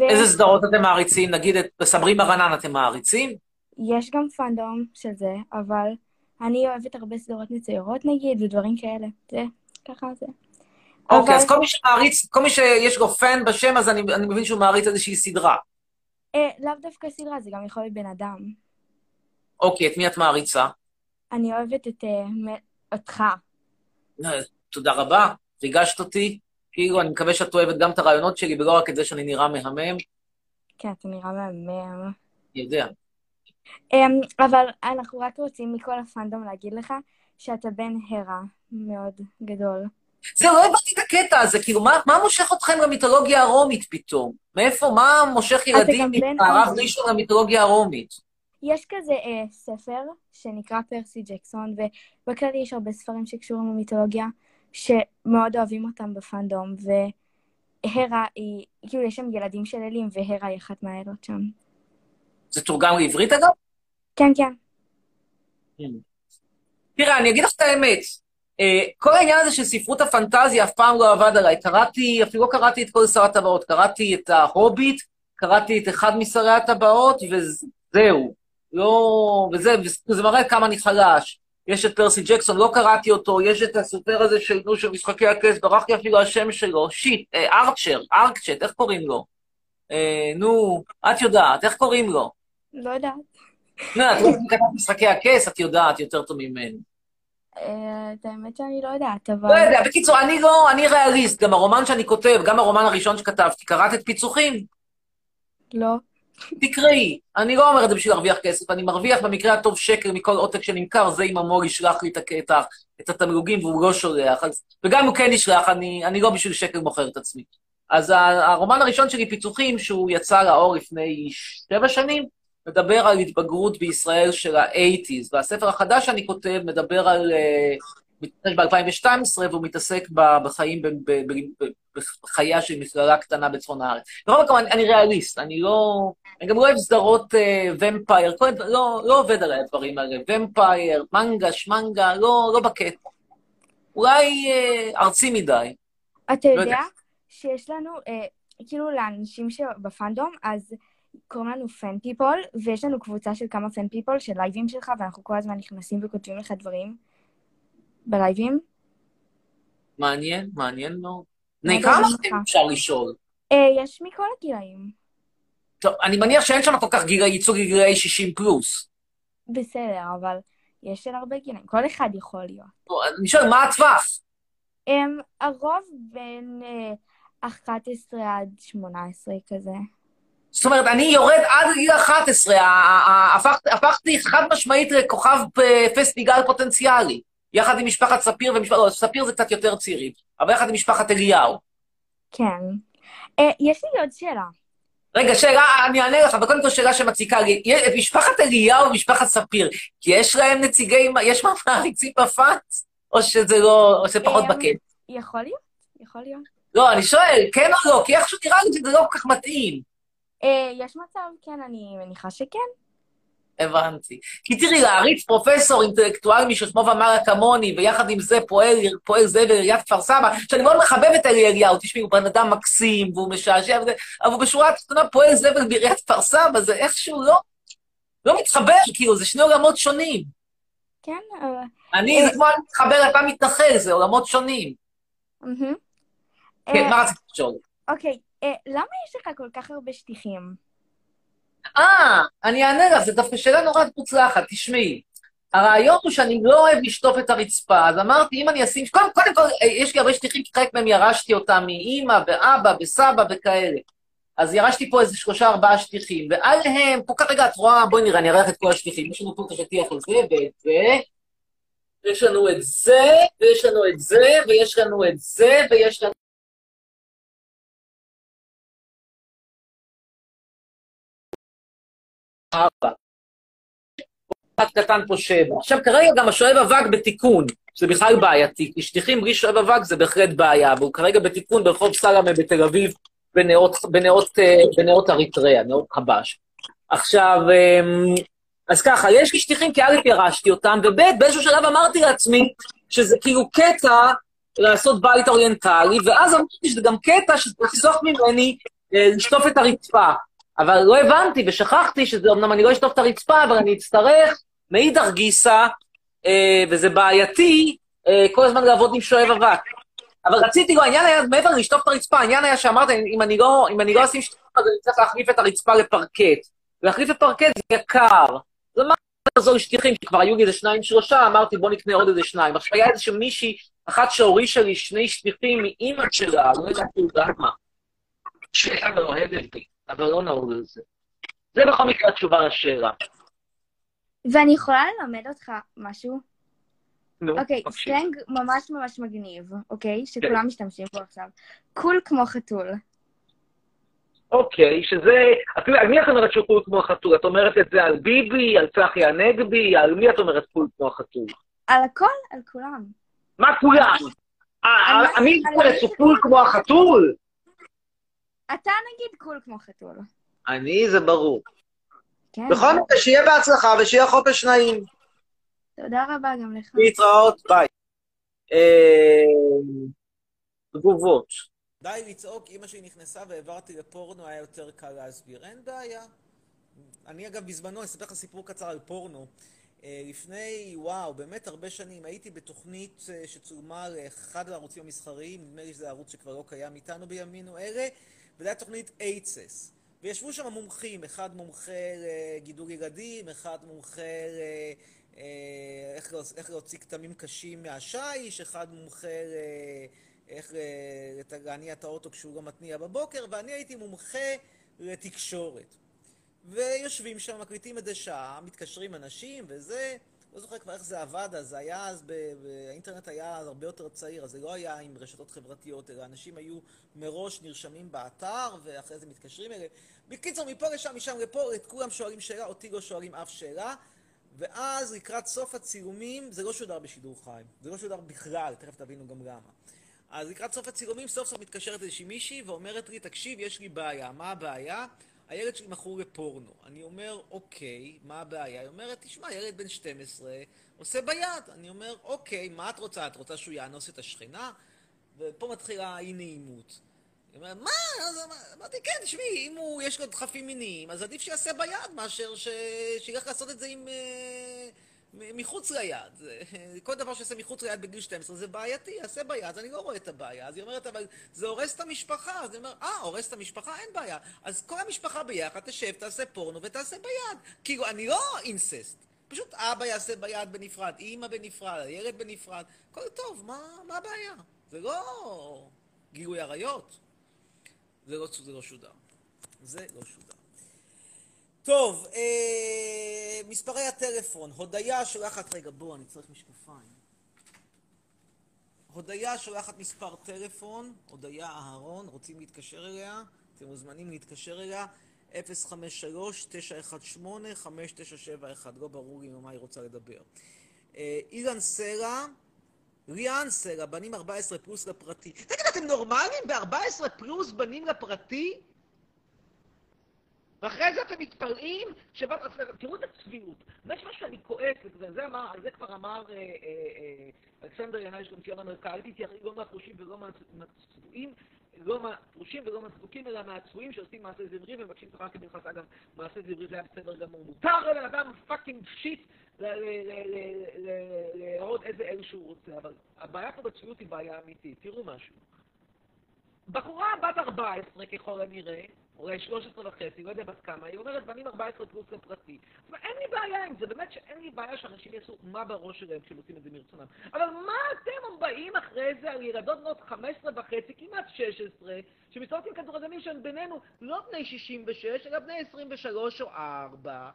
איזה סדרות אתם מעריצים? נגיד את סברי מרנן אתם מעריצים? ויש גם פאנדום של זה, אבל אני אוהבת הרבה סדרות מצוירות נגיד, ודברים כאלה. זה, ככה זה. אוקיי, אבל- אז כל מי שמעריץ, כל מי שיש לו פן בשם, אז אני אני מבין שהוא מעריץ איזושהי סדרה. אה, לאו דווקא סדרה, זה גם יכול להיות בן אדם. אוקיי, את מי את מעריצה? אני אוהבת את אה, מ- אותך. אה, תודה רבה, ריגשת אותי. כאילו, אני מקווה שאת אוהבת גם את הרעיונות שלי, ולא רק את זה שאני נראה מהמם. כן, אתה נראה מהמם. יודע. אמ, אבל אנחנו רק רוצים מכל הפאנדום להגיד לך שאתה בן הרע מאוד גדול. זהו, לא הבנתי את הקטע הזה, כאילו, מה, מה מושך אתכם למיתולוגיה הרומית פתאום? מאיפה, מה מושך ילדים ממערב. ראשון למיתולוגיה הרומית? יש כזה אה, ספר שנקרא פרסי ג'קסון, ובכללי יש הרבה ספרים שקשורים למיתולוגיה, שמאוד אוהבים אותם בפאנדום, והרה היא, כאילו יש שם ילדים של אלים, והרה היא אחת מהאלות שם. זה תורגם לעברית אגב? כן, כן. תראה, אני אגיד לך את האמת. אה, כל העניין הזה של ספרות הפנטזיה אף פעם לא עבד עליי. קראתי, אפילו לא קראתי את כל שר הטבעות, קראתי את ההוביט, קראתי את אחד משרי הטבעות, וזהו. לא... וזה, וזה מראה כמה אני חלש. יש את פרסי ג'קסון, לא קראתי אותו, יש את הסופר הזה של, נו, של משחקי הכס, ברח אפילו השם שלו, שיט, אה, ארצ'ר, ארקצ'ט, איך קוראים לו? אה, נו, את יודעת, איך קוראים לו? לא יודעת. נו, את לא קראת משחקי הכס, את יודעת יותר טוב ממני. אה, את האמת שאני לא יודעת, אבל... לא יודע, בקיצור, אני לא, אני ריאליסט, גם הרומן שאני כותב, גם הרומן הראשון שכתבתי, קראת את פיצוחים? לא. תקראי. אני לא אומר את זה בשביל להרוויח כסף, אני מרוויח במקרה הטוב שקל מכל עותק שנמכר, זה אם המור ישלח לי את הקטע, את התמלוגים והוא לא שולח. אז, וגם אם הוא כן ישלח, אני, אני לא בשביל שקל מוכר את עצמי. אז הרומן הראשון שלי, פיצוחים, שהוא יצא לאור לפני שבע שנים, מדבר על התבגרות בישראל של ה-80's, והספר החדש שאני כותב מדבר על uh, מתרחש ב-2012, והוא מתעסק בחיים, בחייה של מכללה קטנה בצפון הארץ. בכל מקום, אני, אני ריאליסט, אני לא... אני גם לא אוהב סדרות אה, ומפייר, כל, לא, לא עובד עליי הדברים האלה. ומפייר, מנגה, שמנגה, לא, לא בקטע. אולי אה, ארצי מדי. אתה לא יודע יודע. שיש לנו, אה, כאילו לאנשים שבפאנדום, אז קוראים לנו פן פיפול, ויש לנו קבוצה של כמה פן פיפול של לייבים שלך, ואנחנו כל הזמן נכנסים וכותבים לך דברים בלייבים. מעניין, מעניין מאוד. בני כמה אפשר לשאול? אה, יש מכל הגילאים. טוב, אני מניח שאין שם כל כך גיל, ייצוג גילאי 60 פלוס. בסדר, אבל יש של הרבה גילאים. כל אחד יכול להיות. אני שואל, מה הטווח? הרוב בין אה, 11 עד 18 כזה. זאת אומרת, אני יורד עד גיל 11, ה- ה- ה- הפכת- הפכתי חד משמעית לכוכב אה, פסטיגל פוטנציאלי, יחד עם משפחת ספיר ומשפחת... לא, ספיר זה קצת יותר צעירים, אבל יחד עם משפחת אליהו. כן. אה, יש לי עוד שאלה. רגע, שאלה, אני אענה לך, אבל קודם כל שאלה שמציקה לי. יש- משפחת אליהו ומשפחת ספיר, יש להם נציגי, יש מעריצים בפאנס? או שזה לא, או שזה פחות אמ, בקטע? יכול להיות, יכול להיות. לא, אני שואל, כן או לא? כי איכשהו נראה לי שזה לא כל כך מתאים. אה, יש מצב, כן, אני מניחה שכן. הבנתי. כי תראי, להריץ פרופסור אינטלקטואל מששמו ומעלה כמוני, ויחד עם זה פועל, פועל זה בעיריית כפר סבא, שאני מאוד מחבב את אלי אליהו, תשמעי, הוא בן אדם מקסים, והוא משעשע וזה, אבל בשורה התחתונה פועל זבל בעיריית כפר סבא, זה איכשהו לא, לא מתחבר, כאילו, זה שני עולמות שונים. כן, אה, אני, זה כמו אני מתחבר, אתה מתנחל, זה עולמות שונים. כן, אה, מה רצית לשאול? אוקיי, אה, למה יש לך כל כך הרבה שטיחים? אה, אני אענה לך, זו דווקא שאלה נורא מוצלחת, תשמעי. הרעיון הוא שאני לא אוהב לשטוף את הרצפה, אז אמרתי, אם אני אשים... קודם, קודם כל, אה, יש לי הרבה שטיחים, כי חלק מהם ירשתי אותם מאימא ואבא וסבא וכאלה. אז ירשתי פה איזה שלושה, ארבעה שטיחים, ועליהם, פה כרגע את רואה, בואי נראה, אני אראה לך את כל השטיחים. יש לנו פה את השטיח הזה ואת זה, ויש לנו את זה, ויש לנו את זה, ויש לנו את זה, ויש לנו... ארבע. אחד קטן פה שבע. עכשיו, כרגע גם השואב אבק בתיקון, זה בכלל בעייתי, כי שטיחים בלי שואב אבק זה בהחלט בעיה, והוא כרגע בתיקון ברחוב סלמה בתל אביב, בנאות, אה, אריתריאה, נאות חבש. עכשיו, אמ, אז ככה, יש לי שטיחים כי א' ירשתי אותם, וב' באיזשהו שלב אמרתי לעצמי שזה כאילו קטע לעשות בית אוריינטלי, ואז אמרתי שזה גם קטע שתחסוך ממני אה, לשטוף את הרצפה. אבל לא הבנתי ושכחתי שזה, אמנם אני לא אשטוף את הרצפה, אבל אני אצטרך מאידך גיסא, אה, וזה בעייתי, אה, כל הזמן לעבוד עם שואב אבק. אבל רציתי, לא, העניין היה, מעבר ללשטוף את הרצפה, העניין היה שאמרת, אם אני לא, אם אני לא אשים שטוף, אז אני צריך להחליף את הרצפה לפרקט. להחליף לפרקט זה יקר. אז מה לעזור שטיחים, שכבר היו לי איזה שניים, שלושה, אמרתי, בוא נקנה עוד איזה שניים. עכשיו היה איזושהי מישהי, אחת שהורישה לי שני שטיחים מאימא שלה, לא יודעת למה. שאלה מאוהבת בי, אבל לא נהוג על זה. זה בכל מקרה התשובה לשאלה. ואני יכולה ללמד אותך משהו? נו, אוקיי, מקשיב. סלנג ממש ממש מגניב, אוקיי? שכולם משתמשים בו עכשיו. cool כמו חתול. אוקיי, שזה... אפילו, על מי את אומרת שהוא cool כמו החתול? את אומרת את זה על ביבי, על צחי הנגבי, על מי את אומרת קול כמו החתול? על הכל, על כולם. מה כולם? אה, על- עמית על- פרס הוא קול כמו החתול? אתה נגיד קול כמו חתול. אני, זה ברור. כן. בכל מקרה, שיהיה בהצלחה ושיהיה חופש נעים. תודה רבה גם לך. להתראות, ביי. אה, תגובות. די לצעוק, אימא שלי נכנסה והעברתי לפורנו, היה יותר קל להסביר. אין בעיה. אני אגב בזמנו, אני אספר לך סיפור קצר על פורנו. אה, לפני, וואו, באמת הרבה שנים, הייתי בתוכנית אה, שצולמה לאחד הערוצים המסחריים, נדמה לי שזה ערוץ שכבר לא קיים איתנו בימינו אלה, וזו הייתה תוכנית אייצס. וישבו שם מומחים, אחד מומחה לגידול ילדים, אחד מומחה ל... אה, איך, להוצ- איך להוציא כתמים קשים מהשיש, אחד מומחה ל... איך אה, להניע את האוטו כשהוא לא מתניע בבוקר, ואני הייתי מומחה לתקשורת. ויושבים שם, מקליטים איזה שעה, מתקשרים אנשים וזה, לא זוכר כבר איך זה עבד, אז זה היה אז, ב- האינטרנט היה הרבה יותר צעיר, אז זה לא היה עם רשתות חברתיות, אלא אנשים היו מראש נרשמים באתר, ואחרי זה מתקשרים אליהם. בקיצור, מפה לשם, משם לפה, את כולם שואלים שאלה, אותי לא שואלים אף שאלה. ואז לקראת סוף הצילומים, זה לא שודר בשידור חי, זה לא שודר בכלל, תכף תבינו גם למה. אז לקראת סוף הצילומים, סוף סוף מתקשרת איזושהי מישהי ואומרת לי, תקשיב, יש לי בעיה. מה הבעיה? הילד שלי מכור לפורנו. אני אומר, אוקיי, מה הבעיה? היא אומרת, תשמע, ילד בן 12 עושה ביד. אני אומר, אוקיי, מה את רוצה? את רוצה שהוא יאנוס את השכנה? ופה מתחילה אי נעימות. היא אומרת, מה? אז אמ- אמרתי, כן, תשמעי, אם הוא, יש לו דחפים מיניים, אז עדיף שיעשה ביד מאשר ש... שילך לעשות את זה עם... מחוץ ליד. כל דבר שעושה מחוץ ליד בגיל 12 זה בעייתי, יעשה ביד, אז אני לא רואה את הבעיה. אז היא אומרת, אבל זה הורס את המשפחה. אז אני אומר, אה, הורס את המשפחה? אין בעיה. אז כל המשפחה ביחד תשב, תעשה פורנו ותעשה ביד. כאילו, אני לא אינססט. פשוט אבא יעשה ביד בנפרד, אימא בנפרד, הילד בנפרד. הכל טוב, מה, מה הבעיה? זה לא גילוי עריות. זה לא, זה לא שודר. זה לא שודר. טוב, אה, מספרי הטלפון. הודיה שולחת, רגע, בוא, אני צריך משקפיים. הודיה שולחת מספר טלפון, הודיה אהרון, רוצים להתקשר אליה? אתם מוזמנים להתקשר אליה, 053-918-5971, לא ברור לי עם מה היא רוצה לדבר. אה, אילן סלע, ליאן סלע, בנים 14 פלוס לפרטי. תגיד, אתם נורמלים? ב-14 פלוס בנים לפרטי? ואחרי זה אתם מתפלאים שבאת... תראו את הצביעות. ויש משהו שאני כועס, וזה זה אמר, זה כבר אמר אה, אה, אה, אלכסנדר ינאי של ציון המרכז, אל תתייחס לא מהפרושים ולא מהצבועים, לא מהפרושים ולא מהצבוקים, אלא מהצבועים שעושים מעשה זמרי ומבקשים שכר כמנחס. אגב, מעשה זמרי זה היה בסדר גמור. מותר לבן אדם fucking shit להראות איזה אל שהוא רוצה, אבל הבעיה פה בצביעות היא בעיה אמיתית. תראו משהו. בחורה בת 14 ככל הנראה, אולי 13 וחצי, לא יודע בת כמה, היא אומרת בנים 14 פלוס לפרטי. אבל אין לי בעיה עם זה, באמת שאין לי בעיה שאנשים יעשו מה בראש שלהם כשהם עושים את זה מרצונם. אבל מה אתם באים אחרי זה על ילדות בנות 15 וחצי, כמעט 16, שמסתובבות עם כדורגלנים שהם בינינו לא בני 66, אלא בני 23 או 4,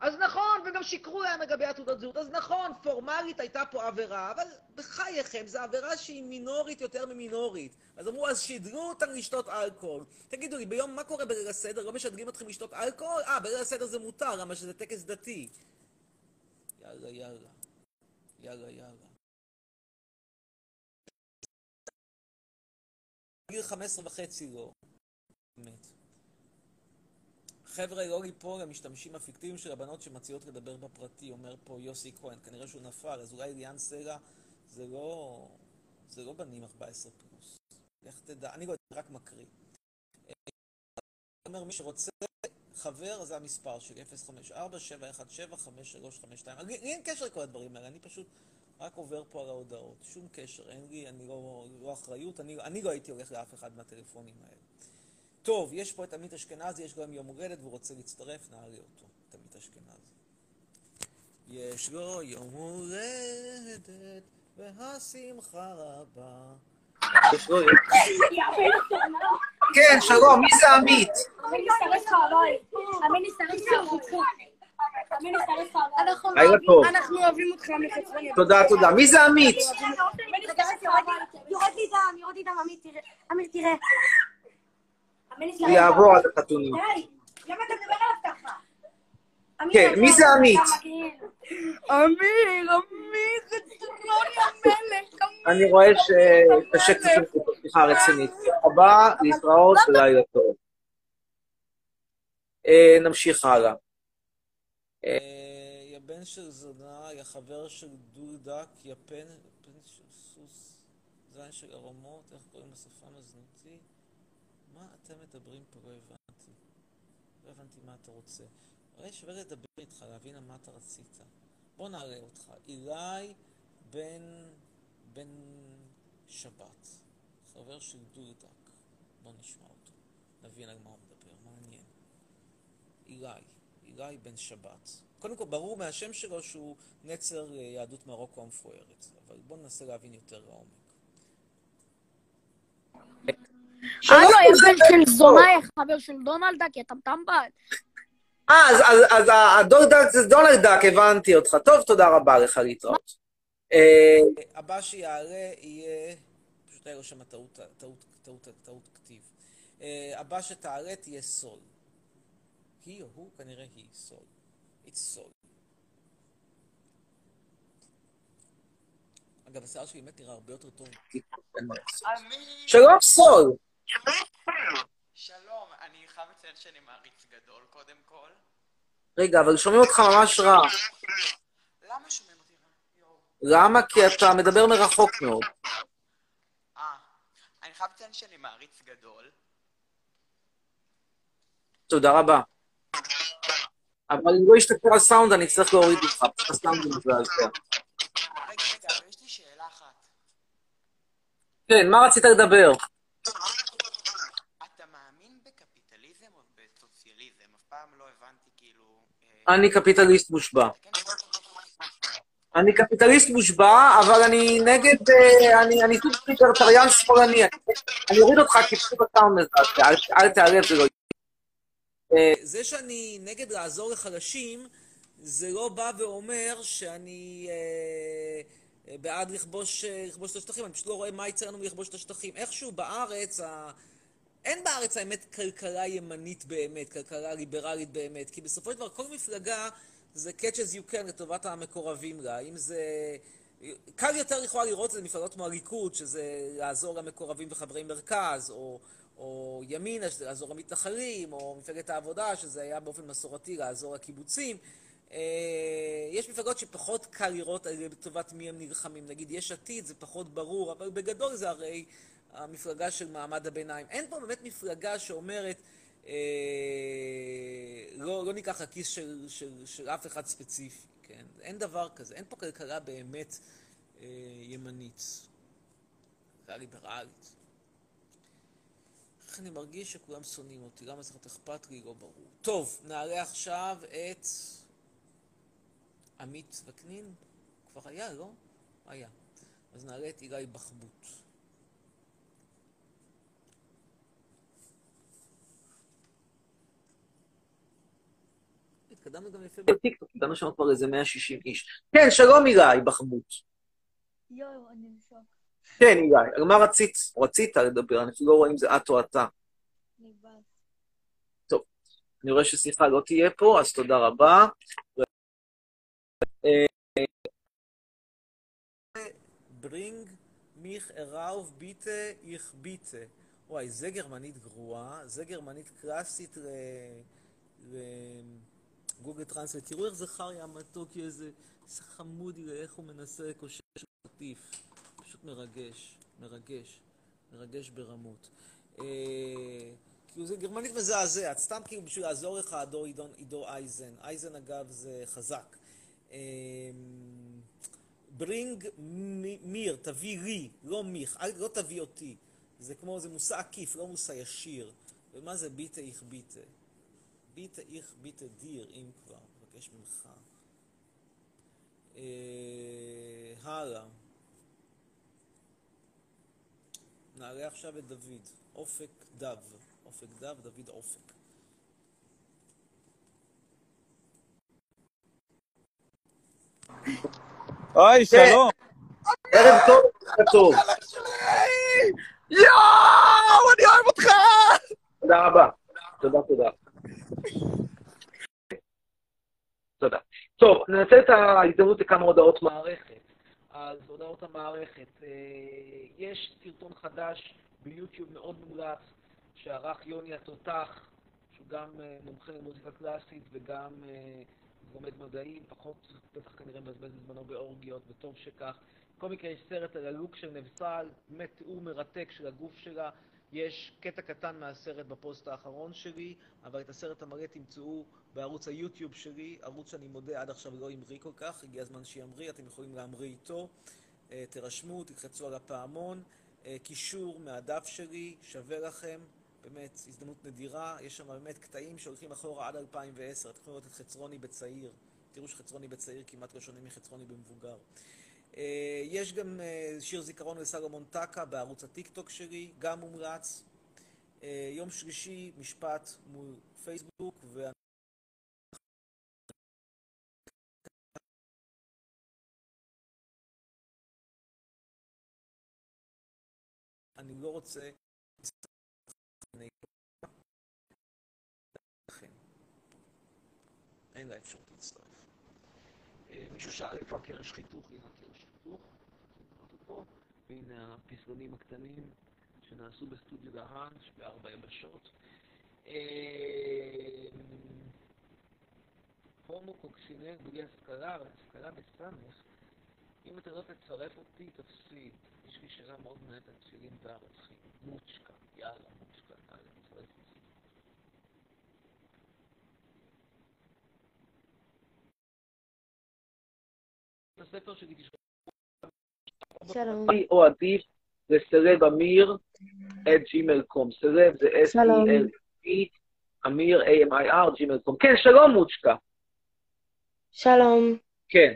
אז נכון, וגם שיקרו להם לגבי התעודת זהות, אז נכון, פורמלית הייתה פה עבירה, אבל בחייכם, זו עבירה שהיא מינורית יותר ממינורית. אז אמרו, אז שידרו אותם לשתות אלכוהול. תגידו לי, ביום, מה קורה בליל הסדר? לא משדרים אתכם לשתות אלכוהול? אה, בליל הסדר זה מותר, למה שזה טקס דתי. יאללה, יאללה. יאללה, יאללה. גיל 15 וחצי לא. באמת. חבר'ה, לא ליפול למשתמשים הפיקטיביים של הבנות שמציעות לדבר בפרטי, אומר פה יוסי כהן, כנראה שהוא נפל, אז אולי ליאן סלע זה לא... זה לא בנים 14 פלוס. לך תדע, אני לא יודע, רק מקריא. אומר, מי שרוצה חבר, זה המספר שלי, 054-717-5352. לי אין קשר לכל הדברים האלה, אני פשוט רק עובר פה על ההודעות. שום קשר, אין לי, אני לא, לא אחריות, אני, אני לא הייתי הולך לאף אחד מהטלפונים האלה. טוב, יש פה את עמית אשכנזי, יש לו גם יום הולדת והוא רוצה להצטרף, נעלה אותו, את עמית אשכנזי. יש לו יום הולדת והשמחה רבה. יש לו יום... כן, שלום, מי זה עמית? אנחנו אוהבים אותך מחצרני. תודה, תודה. מי זה עמית? יורד לי דם, יורד לי דם, עמית, תראה. אמיר. הוא יעבור עד החתונים. די, למה אתה מדבר עליו ככה? כן, מי זה עמית? אמיר, אמיר, חצרוני המלך, אני רואה שקשה קצת שיחה רצינית. הבא, להתראות ולילה טוב. אה, נמשיך הלאה. יא בן של זונה, יא חבר של דודק, יא פן של סוס, זין של ארמות, איך קוראים לשפם הזנותי? מה אתם מדברים פה? לא הבנתי. לא הבנתי מה אתה רוצה. אולי שווה לדבר איתך, להבין מה אתה רצית. בוא נעלה אותך. אילי בן... בן שבת. חבר של דודק. בוא נשמע אותו. נבין על מה הוא מדבר. מעניין. אילי. אילי בן שבת. קודם כל, ברור מהשם שלו שהוא נצר אה, יהדות מרוקו המפוארת. אבל בואו ננסה להבין יותר לעומק. אני אנו, הבן של זונאי, חבר של דונלד דונלדק, יא טמטמבל. אה, אז, אז, אז דאק זה דונלד דאק, הבנתי אותך. טוב, תודה רבה לך להתראות. אה, הבא שיעלה יהיה... פשוט היה שם טעות כתיב. אה, הבא שתעלה תהיה סול. היא או הוא כנראה היא סול. It's סול. אגב, השיער שלי באמת נראה הרבה יותר טוב. שלום סול! שלום, אני חייב לציין שאני מעריץ גדול, קודם כל. רגע, אבל שומעים אותך ממש רע. למה שומעים אותי רע? למה? כי אתה מדבר מרחוק מאוד. אה, אני חייב לציין שאני מעריץ גדול. תודה רבה. אבל אם לא ישתפר הסאונד, אני אצטרך להוריד אותך, פשוט הסאונד מזעזע. רגע, רגע, אבל יש לי שאלה אחת. כן, מה רצית לדבר? אתה מאמין בקפיטליזם או בסוציאליזם? אף פעם לא הבנתי כאילו... אה, אני קפיטליסט מושבע. אני קפיטליסט מושבע, אבל אני נגד, אה, אני סוג ליברטריאן שמאלני. אני אוריד אותך כי פשוט הסאונד מזעזע, אל- אל תיעלב, זה לא... אה, זה שאני נגד לעזור לחלשים, זה לא בא ואומר שאני אה, בעד לכבוש את השטחים, אני פשוט לא רואה מה יצא לנו מלכבוש את השטחים. איכשהו בארץ. אין בארץ האמת כלכלה ימנית באמת, כלכלה ליברלית באמת, כי בסופו של דבר כל מפלגה זה catch as you can לטובת המקורבים לה. אם זה... קל יותר לכאורה לראות את זה במפלגות כמו הליכוד, שזה לעזור למקורבים וחברי מרכז, או, או ימינה, שזה לעזור למתנחלים, או מפלגת העבודה, שזה היה באופן מסורתי לעזור לקיבוצים. אה, יש מפלגות שפחות קל לראות לטובת מי הם נלחמים. נגיד יש עתיד, זה פחות ברור, אבל בגדול זה הרי המפלגה של מעמד הביניים. אין פה באמת מפלגה שאומרת, אה, לא, לא ניקח הכיס של, של, של אף אחד ספציפי, כן? אין דבר כזה. אין פה כלכלה באמת אה, ימנית. כלכלה ליברלית. איך אני מרגיש שכולם שונאים אותי? למה צריך להיות אכפת לי? לא ברור. טוב, נעלה עכשיו את עמית וקנין. כבר היה, לא? היה. אז נעלה את אילי בחבוט. התקדמנו גם יפה בטיקטוק, הגענו שם כבר איזה 160 איש. כן, שלום אילי בחבוט. יואו, אני בשוק. כן, אילי, על מה רצית? רצית לדבר, אני אפילו לא רואה אם זה את או אתה. טוב, אני רואה ששיחה לא תהיה פה, אז תודה רבה. ברינג מיך אראוף ביטה איך ביטה. וואי, זה גרמנית גרועה, זה גרמנית קלאסית לגוגל טרנסלט. תראו איך זכר יא מתוק, איזה חמודי, איך הוא מנסה לקושש קטיף. פשוט מרגש, מרגש, מרגש ברמות. אה, כאילו זה גרמנית מזעזעת, סתם כאילו בשביל לעזור לך, עידו, עידו, אייזן. אייזן אגב זה חזק. אה, ברינג מיר, תביא לי, לא מיך, לא תביא אותי. זה כמו, זה מושא עקיף, לא מושא ישיר. ומה זה ביטה איך ביטה? ביטה איך ביטה דיר, אם כבר, מבקש ממך. אה, הלאה. נעלה עכשיו את דוד. אופק דב. אופק דב, דוד אופק. אוי, כן. שלום. ערב טוב, ערב טוב. יואו, אני אוהב אותך! תודה רבה. תודה, תודה. תודה. טוב, ננצל את ההזדמנות לכמה הודעות מערכת. אז הודעות המערכת. אה, יש סרטון חדש ביוטיוב מאוד מומלץ שערך יוני התותח, שהוא גם אה, מומחה למוזיקה קלאסית וגם אה, לומד מדעים, פחות בטח כנראה מבזבז את זמנו באורגיות, וטוב שכך. בכל מקרה יש סרט על הלוק של נבסל, באמת תיאור מרתק של הגוף שלה. יש קטע קטן מהסרט בפוסט האחרון שלי, אבל את הסרט המלא תמצאו בערוץ היוטיוב שלי, ערוץ שאני מודה עד עכשיו לא המריא כל כך, הגיע הזמן שימריא, אתם יכולים להמריא איתו. אה, תירשמו, תלחצו על הפעמון. אה, קישור מהדף שלי, שווה לכם. באמת, הזדמנות נדירה. יש שם באמת קטעים שהולכים אחורה עד 2010. אתם יכולים לראות את חצרוני בצעיר. תראו שחצרוני בצעיר כמעט לא שונה מחצרוני במבוגר. אה, יש גם אה, שיר זיכרון לסלומון טקה בערוץ הטיקטוק שלי, גם מומלץ. אה, יום שלישי, משפט מול פייסבוק, ואני אני לא רוצה... אין לה אפשרות להצטרף. מישהו שאל איפה הקרש חיתוך. והנה הפסגונים הקטנים שנעשו בסטודיו דהן, בארבע יבשות. אה, הומו קוקסינל בלי השכלה, אבל השכלה בסמך. אם אתה לא תצרף אותי, תפסיד. יש לי שאלה מאוד מעניינת על תפילין וערכים. מוצ'קה, יאללה, מוצ'קה, יאללה, תצרף אותי. הספר שלי. שלום. או עדיף זה סרב אמיר את קום. סרב זה. S-E-L-E, אמיר A-M-I-R, קום. כן, שלום מוצ'קה. שלום. כן.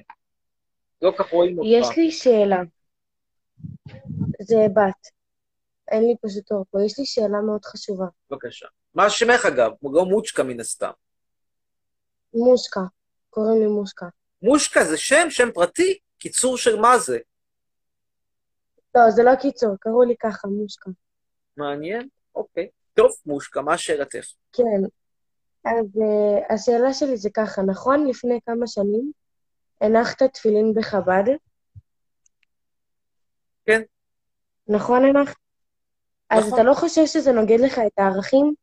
לא כך רואים אותך. יש לי שאלה. זה בת. אין לי פשוט אור פה. יש לי שאלה מאוד חשובה. בבקשה. מה שמך אגב? לא מוצ'קה מן הסתם. מושקה. קוראים לי מושקה. מושקה זה שם, שם פרטי? קיצור של מה זה? לא, זה לא קיצור, קראו לי ככה, מושקה. מעניין? אוקיי. טוב, מושקה, מה שאלתך? כן. אז uh, השאלה שלי זה ככה, נכון לפני כמה שנים הנחת תפילין בחב"ד? כן. נכון הנחת? אז נכון. אתה לא חושב שזה נוגד לך את הערכים?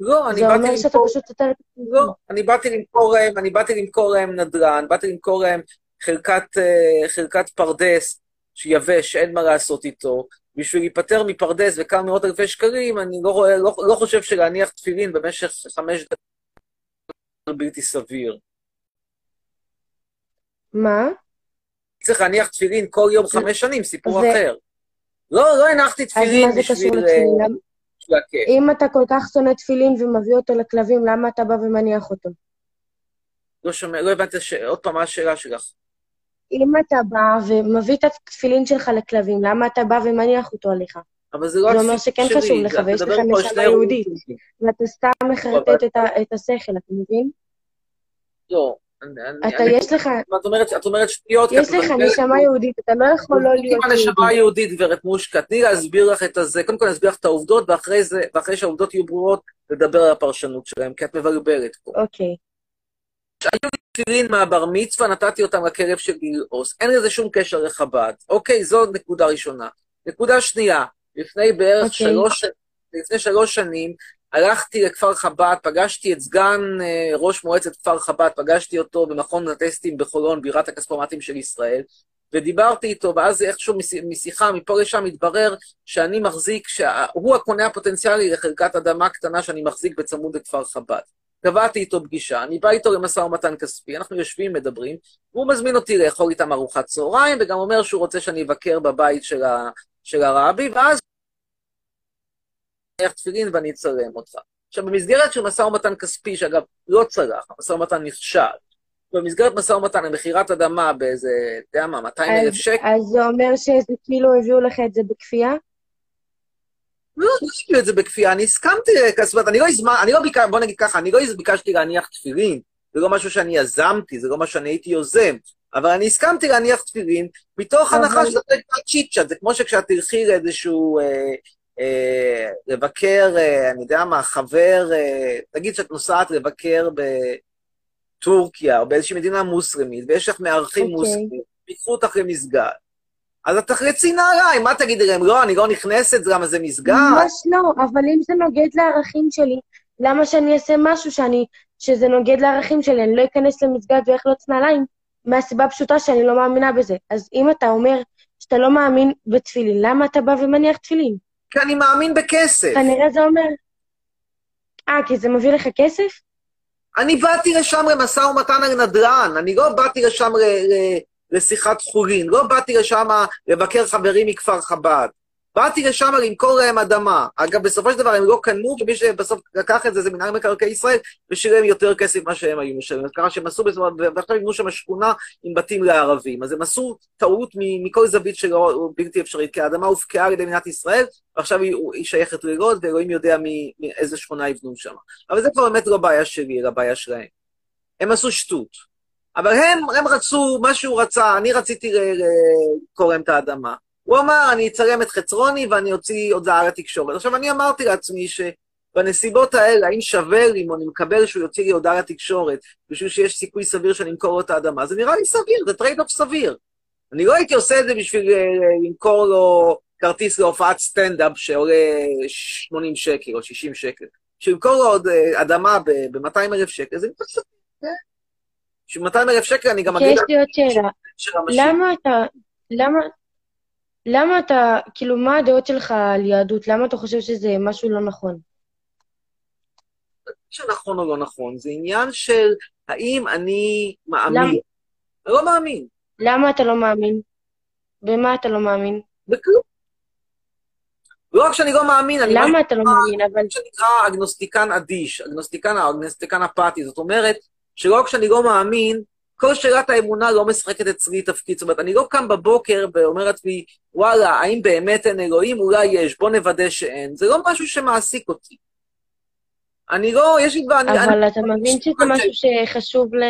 לא, אני זה באתי אומר שאתה למכור... פשוט יותר... לא, אני באתי למכור להם, אני באתי למכור להם נדל"ן, באתי למכור להם חלקת, אה, חלקת פרדס שיבש, אין מה לעשות איתו. בשביל להיפטר מפרדס וכמה מאות אלפי שקלים, אני לא, רואה, לא, לא חושב שלהניח תפילין במשך חמש דקות זה בלתי סביר. מה? צריך להניח תפילין כל יום חמש שנים, סיפור זה- אחר. לא, לא הנחתי תפילין בשביל... אה, בשביל הכיף. אם אתה כל כך שונא תפילין ומביא אותו לכלבים, למה אתה בא ומניח אותו? לא שומע, לא הבנתי, ש... עוד פעם, מה השאלה שלך? אם אתה בא ומביא את התפילין שלך לכלבים, למה אתה בא ומניח אותו עליך? אבל זה לא זה אומר שכן חשוב לך, ויש לך נשמה יהודית. ואתה סתם מחרטט את השכל, אתה מבין? לא, אתה, יש לך, את אומרת, את אומרת שטויות, יש לך נשמה. יהודית, אתה לא יכול לא להיות יהודי. היהודית, גברת מושקה, תני להסביר לך את הזה. קודם כל אני אסביר לך את העובדות, ואחרי זה, ואחרי שהעובדות יהיו ברורות, לדבר על הפרשנות שלהם, כי את מבלבלת פה. אוקיי. תפילין מהבר מצווה, נתתי אותם לכלב של גילאוס. אין לזה שום קשר לחב"ד. אוקיי, זו נקודה ראשונה. נקודה שנייה, לפני בערך אוקיי. שלוש, לפני שלוש שנים, הלכתי לכפר חב"ד, פגשתי את סגן אה, ראש מועצת כפר חב"ד, פגשתי אותו במכון הטסטים בחולון, בירת הכספומטים של ישראל, ודיברתי איתו, ואז איכשהו מש- משיחה מפה לשם התברר שאני מחזיק, שהוא הקונה הפוטנציאלי לחלקת אדמה קטנה שאני מחזיק בצמוד לכפר חב"ד. קבעתי איתו פגישה, אני בא איתו למשא ומתן כספי, אנחנו יושבים, מדברים, והוא מזמין אותי לאכול איתם ארוחת צהריים, וגם אומר שהוא רוצה שאני אבקר בבית של, ה, של הרבי, ואז אני תפילין ואני אצלם אותך. עכשיו, במסגרת של משא ומתן כספי, שאגב, לא צלח, המשא ומתן נכשל, במסגרת משא ומתן למכירת אדמה באיזה, אתה יודע מה, 200 אלף שקל, אז זה אומר שזה כאילו הביאו לך את זה בכפייה? לא, לא הביאו את זה בכפייה, אני הסכמתי לכספת, אני לא הזמן, אני לא ביקשתי, בוא נגיד ככה, אני לא ביקשתי להניח תפילין, זה לא משהו שאני יזמתי, זה לא משהו שאני הייתי יוזם, אבל אני הסכמתי להניח תפילין, מתוך הנחה שזה קצת צ'יט צ'אט, זה כמו שכשאת תלכי לאיזשהו, אה, אה, לבקר, אה, אני יודע מה, חבר, אה, תגיד שאת נוסעת לבקר בטורקיה, או באיזושהי מדינה מוסלמית, ויש לך מארחים אוקיי. מוסלמים, ייקחו אותך למסגד. אז את תחלצי נעליים, מה תגידי להם? לא, אני לא נכנסת, למה זה מסגד? ממש לא, אבל אם זה נוגד לערכים שלי, למה שאני אעשה משהו שאני, שזה נוגד לערכים שלי? אני לא אכנס למסגד ואחלוץ נעליים, מהסיבה הפשוטה שאני לא מאמינה בזה. אז אם אתה אומר שאתה לא מאמין בתפילין, למה אתה בא ומניח תפילין? כי אני מאמין בכסף. כנראה זה אומר... אה, כי זה מביא לך כסף? אני באתי לשם למשא ומתן על נדל"ן, אני לא באתי לשם ל- ל- לשיחת חולין, לא באתי לשם לבקר חברים מכפר חב"ד. באתי לשם למכור להם אדמה. אגב, בסופו של דבר הם לא קנו, ומי שבסוף לקח את זה זה מנהל מקרקעי ישראל, ושילם יותר כסף ממה שהם היו משלמים. ככה שהם עשו, ועכשיו יבנו שם שכונה עם בתים לערבים. אז הם עשו טעות מכל זווית שלא בלתי אפשרית, כי האדמה הופקעה על ידי מדינת ישראל, ועכשיו היא, היא שייכת ללוד, ואלוהים יודע מאיזה שכונה יבנו שם. אבל זה כבר באמת לא בעיה שלי, אלא בעיה שלהם. הם עשו שטות. אבל הם, הם רצו, מה שהוא רצה, אני רציתי ל- ל- למכור להם את האדמה. הוא אמר, אני אצלם את חצרוני ואני אוציא הודעה לתקשורת. עכשיו, אני אמרתי לעצמי שבנסיבות האלה, האם שווה לי, אם אני מקבל שהוא יוציא לי הודעה לתקשורת, בשביל שיש סיכוי סביר שאני אמכור לו את האדמה, זה נראה לי סביר, זה trade off סביר. אני לא הייתי עושה את זה בשביל אה, למכור לו כרטיס להופעת סטנדאפ שעולה 80 שקל או 60 שקל. בשביל למכור לו עוד אה, אדמה ב-200 אלף שקל, זה פשוט... בשביל 200 אלף שקל אני גם אגיד... יש לי עוד שאלה. למה אתה, למה, למה אתה, כאילו, מה הדעות שלך על יהדות? למה אתה חושב שזה משהו לא נכון? שנכון או לא נכון, זה עניין של האם אני מאמין. למה? אני לא מאמין. למה אתה לא מאמין? במה אתה לא מאמין? בכלום. לא רק שאני לא מאמין, אני... למה אתה לא מאמין? אבל... שנקרא אגנוסטיקן אדיש, אגנוסטיקן, אגנוסטיקן אפאתי. זאת אומרת, שלא רק שאני לא מאמין, כל שאלת האמונה לא משחקת אצלי תפקיד. זאת אומרת, אני לא קם בבוקר ואומר לעצמי, וואלה, האם באמת אין אלוהים? אולי יש, בוא נוודא שאין. זה לא משהו שמעסיק אותי. אני לא, יש לי כבר... אני- אבל אני- אתה מבין שזה משהו שחשוב ל...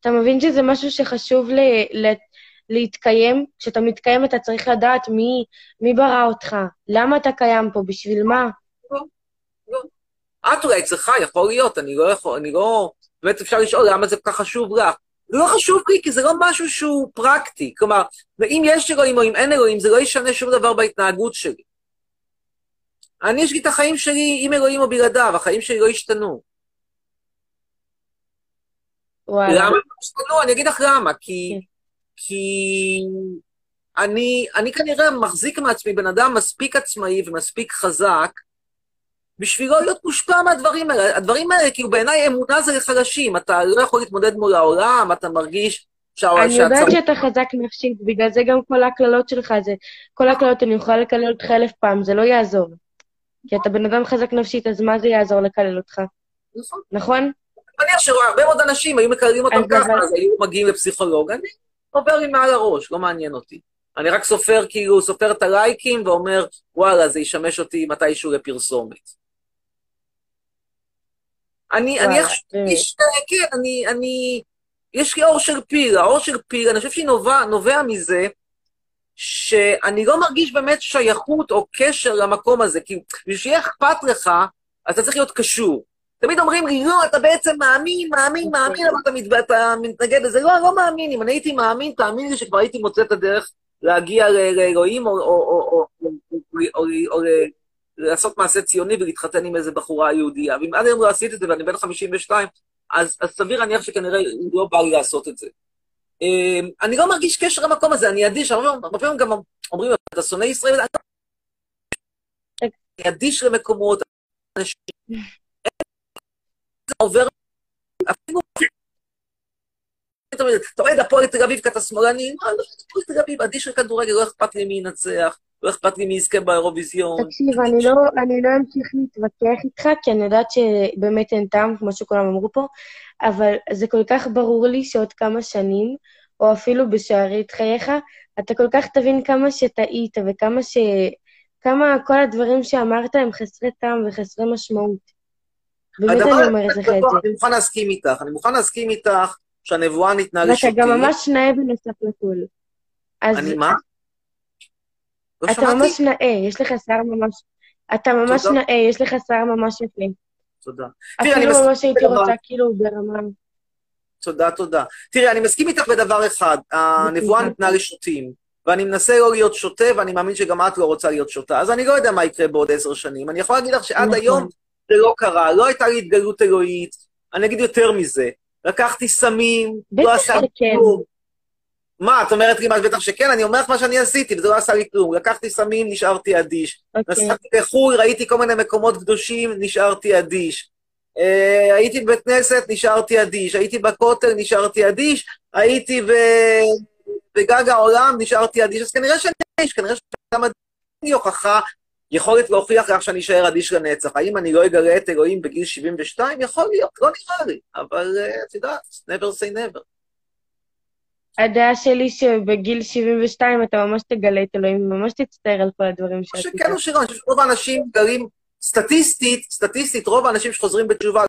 אתה מבין שזה משהו שחשוב ל... ל... להתקיים? כשאתה מתקיים אתה צריך לדעת מי, מי ברא אותך, למה אתה קיים פה, בשביל מה? את אולי צריכה, יכול להיות, אני לא יכול, אני לא... באמת אפשר לשאול למה זה כל כך חשוב לך. לא חשוב לי, כי זה לא משהו שהוא פרקטי. כלומר, ואם יש אלוהים או אם אין אלוהים, זה לא ישנה שום דבר בהתנהגות שלי. אני, יש לי את החיים שלי עם אלוהים או בלעדיו, החיים שלי לא השתנו. וואלה. למה הם לא השתנו? אני אגיד לך למה. כי... כי... אני, אני כנראה מחזיק מעצמי בן אדם מספיק עצמאי ומספיק חזק, בשביל לא להיות מושפע מהדברים האלה. הדברים האלה, כאילו, בעיניי אמונה זה לחלשים. אתה לא יכול להתמודד מול העולם, אתה מרגיש שה- אני יודעת שאתה חזק נפשית, בגלל זה גם כל הקללות שלך, זה... כל הקללות, אני יכולה לקלל אותך אלף פעם, זה לא יעזור. כי אתה בן אדם חזק נפשית, אז מה זה יעזור לקלל אותך? נכון. נכון? אני מניח שהרבה מאוד אנשים היו מקללים אותם ככה, אז היו מגיעים לפסיכולוג. אני עובר לי מעל הראש, לא מעניין אותי. אני רק סופר, כאילו, סופר את הלייקים ואומר, וואלה, זה ישמש אותי מתישהו לפרסומת. אני, אני. איש, כן, אני, אני, יש לי אור של פיל, האור של פיל, אני חושב שהיא נובע, נובע מזה שאני לא מרגיש באמת שייכות או קשר למקום הזה, כי בשביל שיהיה אכפת לך, אז אתה צריך להיות קשור. תמיד אומרים לי, לא, אתה בעצם מאמין, מאמין, מאמין, אבל אתה, מת, אתה מתנגד לזה. לא, לא מאמין. אם אני הייתי מאמין, תאמין לי שכבר הייתי מוצא את הדרך להגיע לאלוהים, או, או, או, או, או, או, או, או ל- לעשות מעשה ציוני ולהתחתן עם איזה בחורה יהודייה. ואם עד היום לא עשיתי את זה ואני בן 52, אז, אז סביר להניח שכנראה לא בא לי לעשות את זה. אמ, אני לא מרגיש קשר למקום הזה, אני אדיש, הרבה פעמים גם אומרים, אתה שונא ישראל, אני אדיש למקומות, אנשים, עובר, אפילו, אתה אוהד הפועל תל אביב כי אתה שמאלני, לא, הפועל תל אביב, אדיש לכדורגל, לא אכפת לי מי ינצח, לא אכפת לי מי יזכה באירוויזיון. תקשיב, אני לא, אני לא אמשיך להתווכח איתך, כי אני יודעת שבאמת אין טעם, כמו שכולם אמרו פה, אבל זה כל כך ברור לי שעוד כמה שנים, או אפילו בשארית חייך, אתה כל כך תבין כמה שטעית וכמה ש... כמה כל הדברים שאמרת הם חסרי טעם וחסרי משמעות. באמת אני אומרת לך את זה. אני מוכן להסכים איתך, אני מוכן להסכים איתך שהנבואה ניתנה ואתה לשוטים. גם ממש נאה בנוסף. אז אני מה? לא אתה שמעתי? ממש נאה, יש לך שיער ממש... אתה ממש תודה. נאה, יש לך שיער ממש יפה. תודה. תראי, אפילו מסכים ממש הייתי רוצה כאילו ברמה... תודה, תודה. תראי, אני מסכים איתך בדבר אחד, הנבואה ניתנה לשוטים, ואני מנסה לא להיות שוטה, ואני מאמין שגם את לא רוצה להיות שוטה, אז אני לא יודע מה יקרה בעוד עשר שנים. אני יכול להגיד לך שעד נכון. היום זה לא קרה, לא הייתה לי התגלות אלוהית. אני אגיד יותר מזה, לקחתי סמים, לא שכן. כלום. מה, את אומרת מה, בטח שכן? אני אומר לך מה שאני עשיתי, וזה לא עשה לי כלום. לקחתי סמים, נשארתי אדיש. אוקיי. נסעתי לחו"ל, ראיתי כל מיני מקומות קדושים, נשארתי אדיש. אה, הייתי בבית כנסת, נשארתי אדיש. הייתי בכותל, נשארתי אדיש. הייתי ב... בגג העולם, נשארתי אדיש. אז כנראה שאני אדיש, כנראה שגם אדיש הוכחה, יכולת להוכיח לך שאני אשאר אדיש לנצח. האם אני לא אגלה את אלוהים בגיל 72? יכול להיות, לא נראה לי. אבל אה, את יודעת, never say never. הדעה שלי שבגיל 72 אתה ממש תגלה את אלוהים, ממש תצטער על כל הדברים או שעשית. שכן או שלא, אני חושב שרוב האנשים גרים, סטטיסטית, סטטיסטית, רוב האנשים שחוזרים בתשובה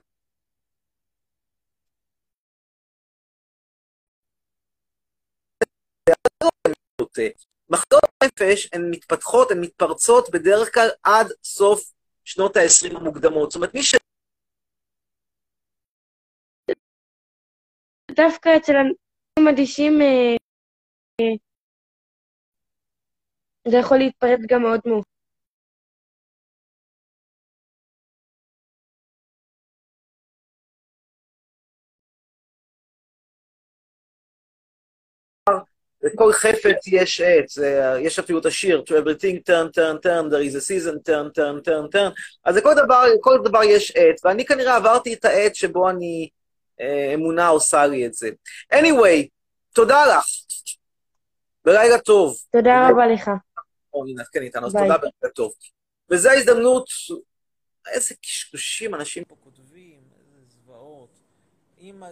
מחלות נפש הן מתפתחות, הן מתפרצות בדרך כלל עד סוף שנות ה-20 המוקדמות. זאת אומרת, מי ש... דווקא אצל אנשים אדישים, אה, זה יכול להתפרץ גם מאוד מאוחר. לכל חפץ יש עץ, יש אפילו את השיר, to everything turn, turn, turn, there is a season, turn, turn, turn, turn, אז לכל דבר, לכל דבר יש עץ, ואני כנראה עברתי את העץ שבו אני, אה, אמונה עושה לי את זה. anyway, תודה לך, ולילה טוב. תודה רבה לך. או, הנה, כן, איתנו, אז. תודה ולילה טוב. וזו ההזדמנות, איזה קשקושים אנשים פה כותבים, איזה זוועות. אימא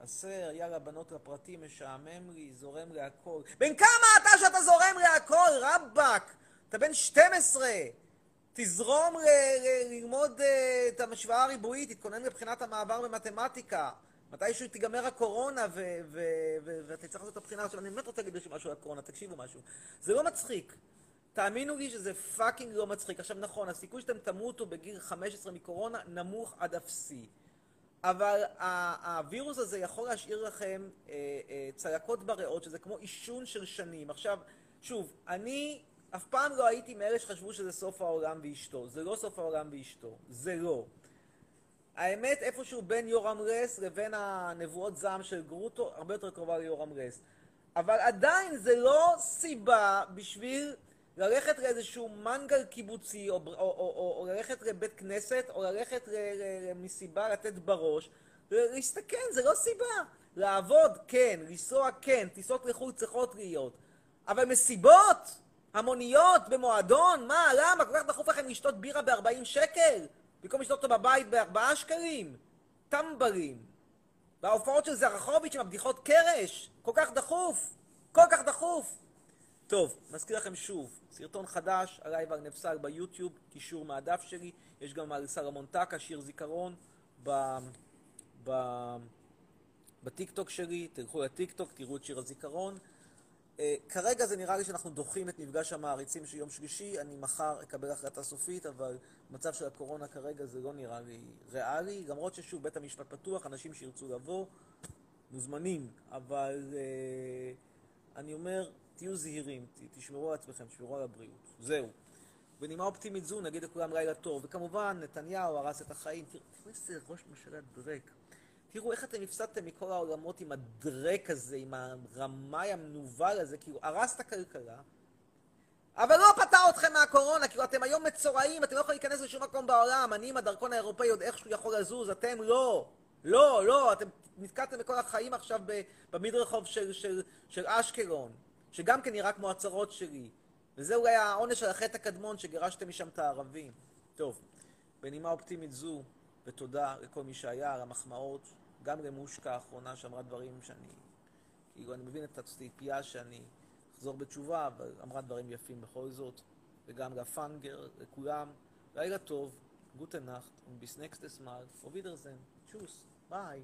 לעשר, יאללה בנות לפרטים, משעמם לי, זורם להכל. בן כמה אתה שאתה זורם להכל, רבאק? אתה בן 12. תזרום ללמוד אה, את המשוואה הריבועית, תתכונן לבחינת המעבר במתמטיקה. מתישהו תיגמר הקורונה ואתה צריך לעשות את הבחינה. עכשיו, אני באמת רוצה להגיד משהו על הקורונה, תקשיבו משהו. זה לא מצחיק. תאמינו לי שזה פאקינג לא מצחיק. עכשיו נכון, הסיכוי שאתם תמותו בגיל 15 מקורונה נמוך עד אפסי. אבל הווירוס הזה יכול להשאיר לכם אה, אה, צלקות בריאות, שזה כמו עישון של שנים. עכשיו, שוב, אני אף פעם לא הייתי מאלה שחשבו שזה סוף העולם ואשתו. זה לא סוף העולם ואשתו. זה לא. האמת, איפשהו בין יורם רס לבין הנבואות זעם של גרוטו, הרבה יותר קרובה ליורם רס. אבל עדיין זה לא סיבה בשביל ללכת לאיזשהו מנגל קיבוצי, או, או, או, או, או ללכת לבית כנסת, או ללכת ל- ל- למסיבה לתת בראש, להסתכן, זה לא סיבה. לעבוד, כן, לנסוע, כן, טיסות לחו"ל צריכות להיות. אבל מסיבות המוניות במועדון, מה, למה? כל כך דחוף לכם לשתות בירה ב-40 שקל? במקום לשתות אותו בבית ב-4 שקלים? טמבלים. וההופעות של זרחוביץ' עם הבדיחות קרש, כל כך דחוף, כל כך דחוף. טוב, מזכיר לכם שוב, סרטון חדש עליי ועל נפסל ביוטיוב, קישור מהדף שלי, יש גם על סלומון טקה, שיר זיכרון, ב... ב... בטיקטוק שלי, תלכו לטיקטוק, תראו את שיר הזיכרון. Uh, כרגע זה נראה לי שאנחנו דוחים את מפגש המעריצים של יום שלישי, אני מחר אקבל החלטה סופית, אבל במצב של הקורונה כרגע זה לא נראה לי ריאלי, למרות ששוב, בית המשפט פתוח, אנשים שירצו לבוא, מוזמנים, אבל uh, אני אומר, תהיו זהירים, ת, תשמרו על עצמכם, תשמרו על הבריאות, זהו. בנימה אופטימית זו נגיד לכולם לילה טוב, וכמובן, נתניהו הרס את החיים, תראו איזה ראש ממשלה דרק. תראו איך אתם הפסדתם מכל העולמות עם הדרק הזה, עם הרמאי המנוול הזה, כאילו הרס את הכלכלה, אבל לא פתר אתכם מהקורונה, כאילו אתם היום מצורעים, אתם לא יכולים להיכנס לשום מקום בעולם, אני עם הדרכון האירופאי עוד איכשהו יכול לזוז, אתם לא. לא, לא, אתם נתקעתם בכל החיים עכשיו במדרחוב של, של, של אשקלון, שגם כן נראה כמו הצרות שלי. וזה אולי העונש על החטא הקדמון שגירשתם משם את הערבים. טוב, בנימה אופטימית זו, ותודה לכל מי שהיה על המחמאות, גם למושקה האחרונה שאמרה דברים שאני... כאילו, אני מבין את הציפייה שאני אחזור בתשובה, אבל אמרה דברים יפים בכל זאת, וגם לפאנגר, לכולם. לילה טוב, גוטה נאכט, ביס נקסטס מאל, אובידרזן, צ'וס, ביי.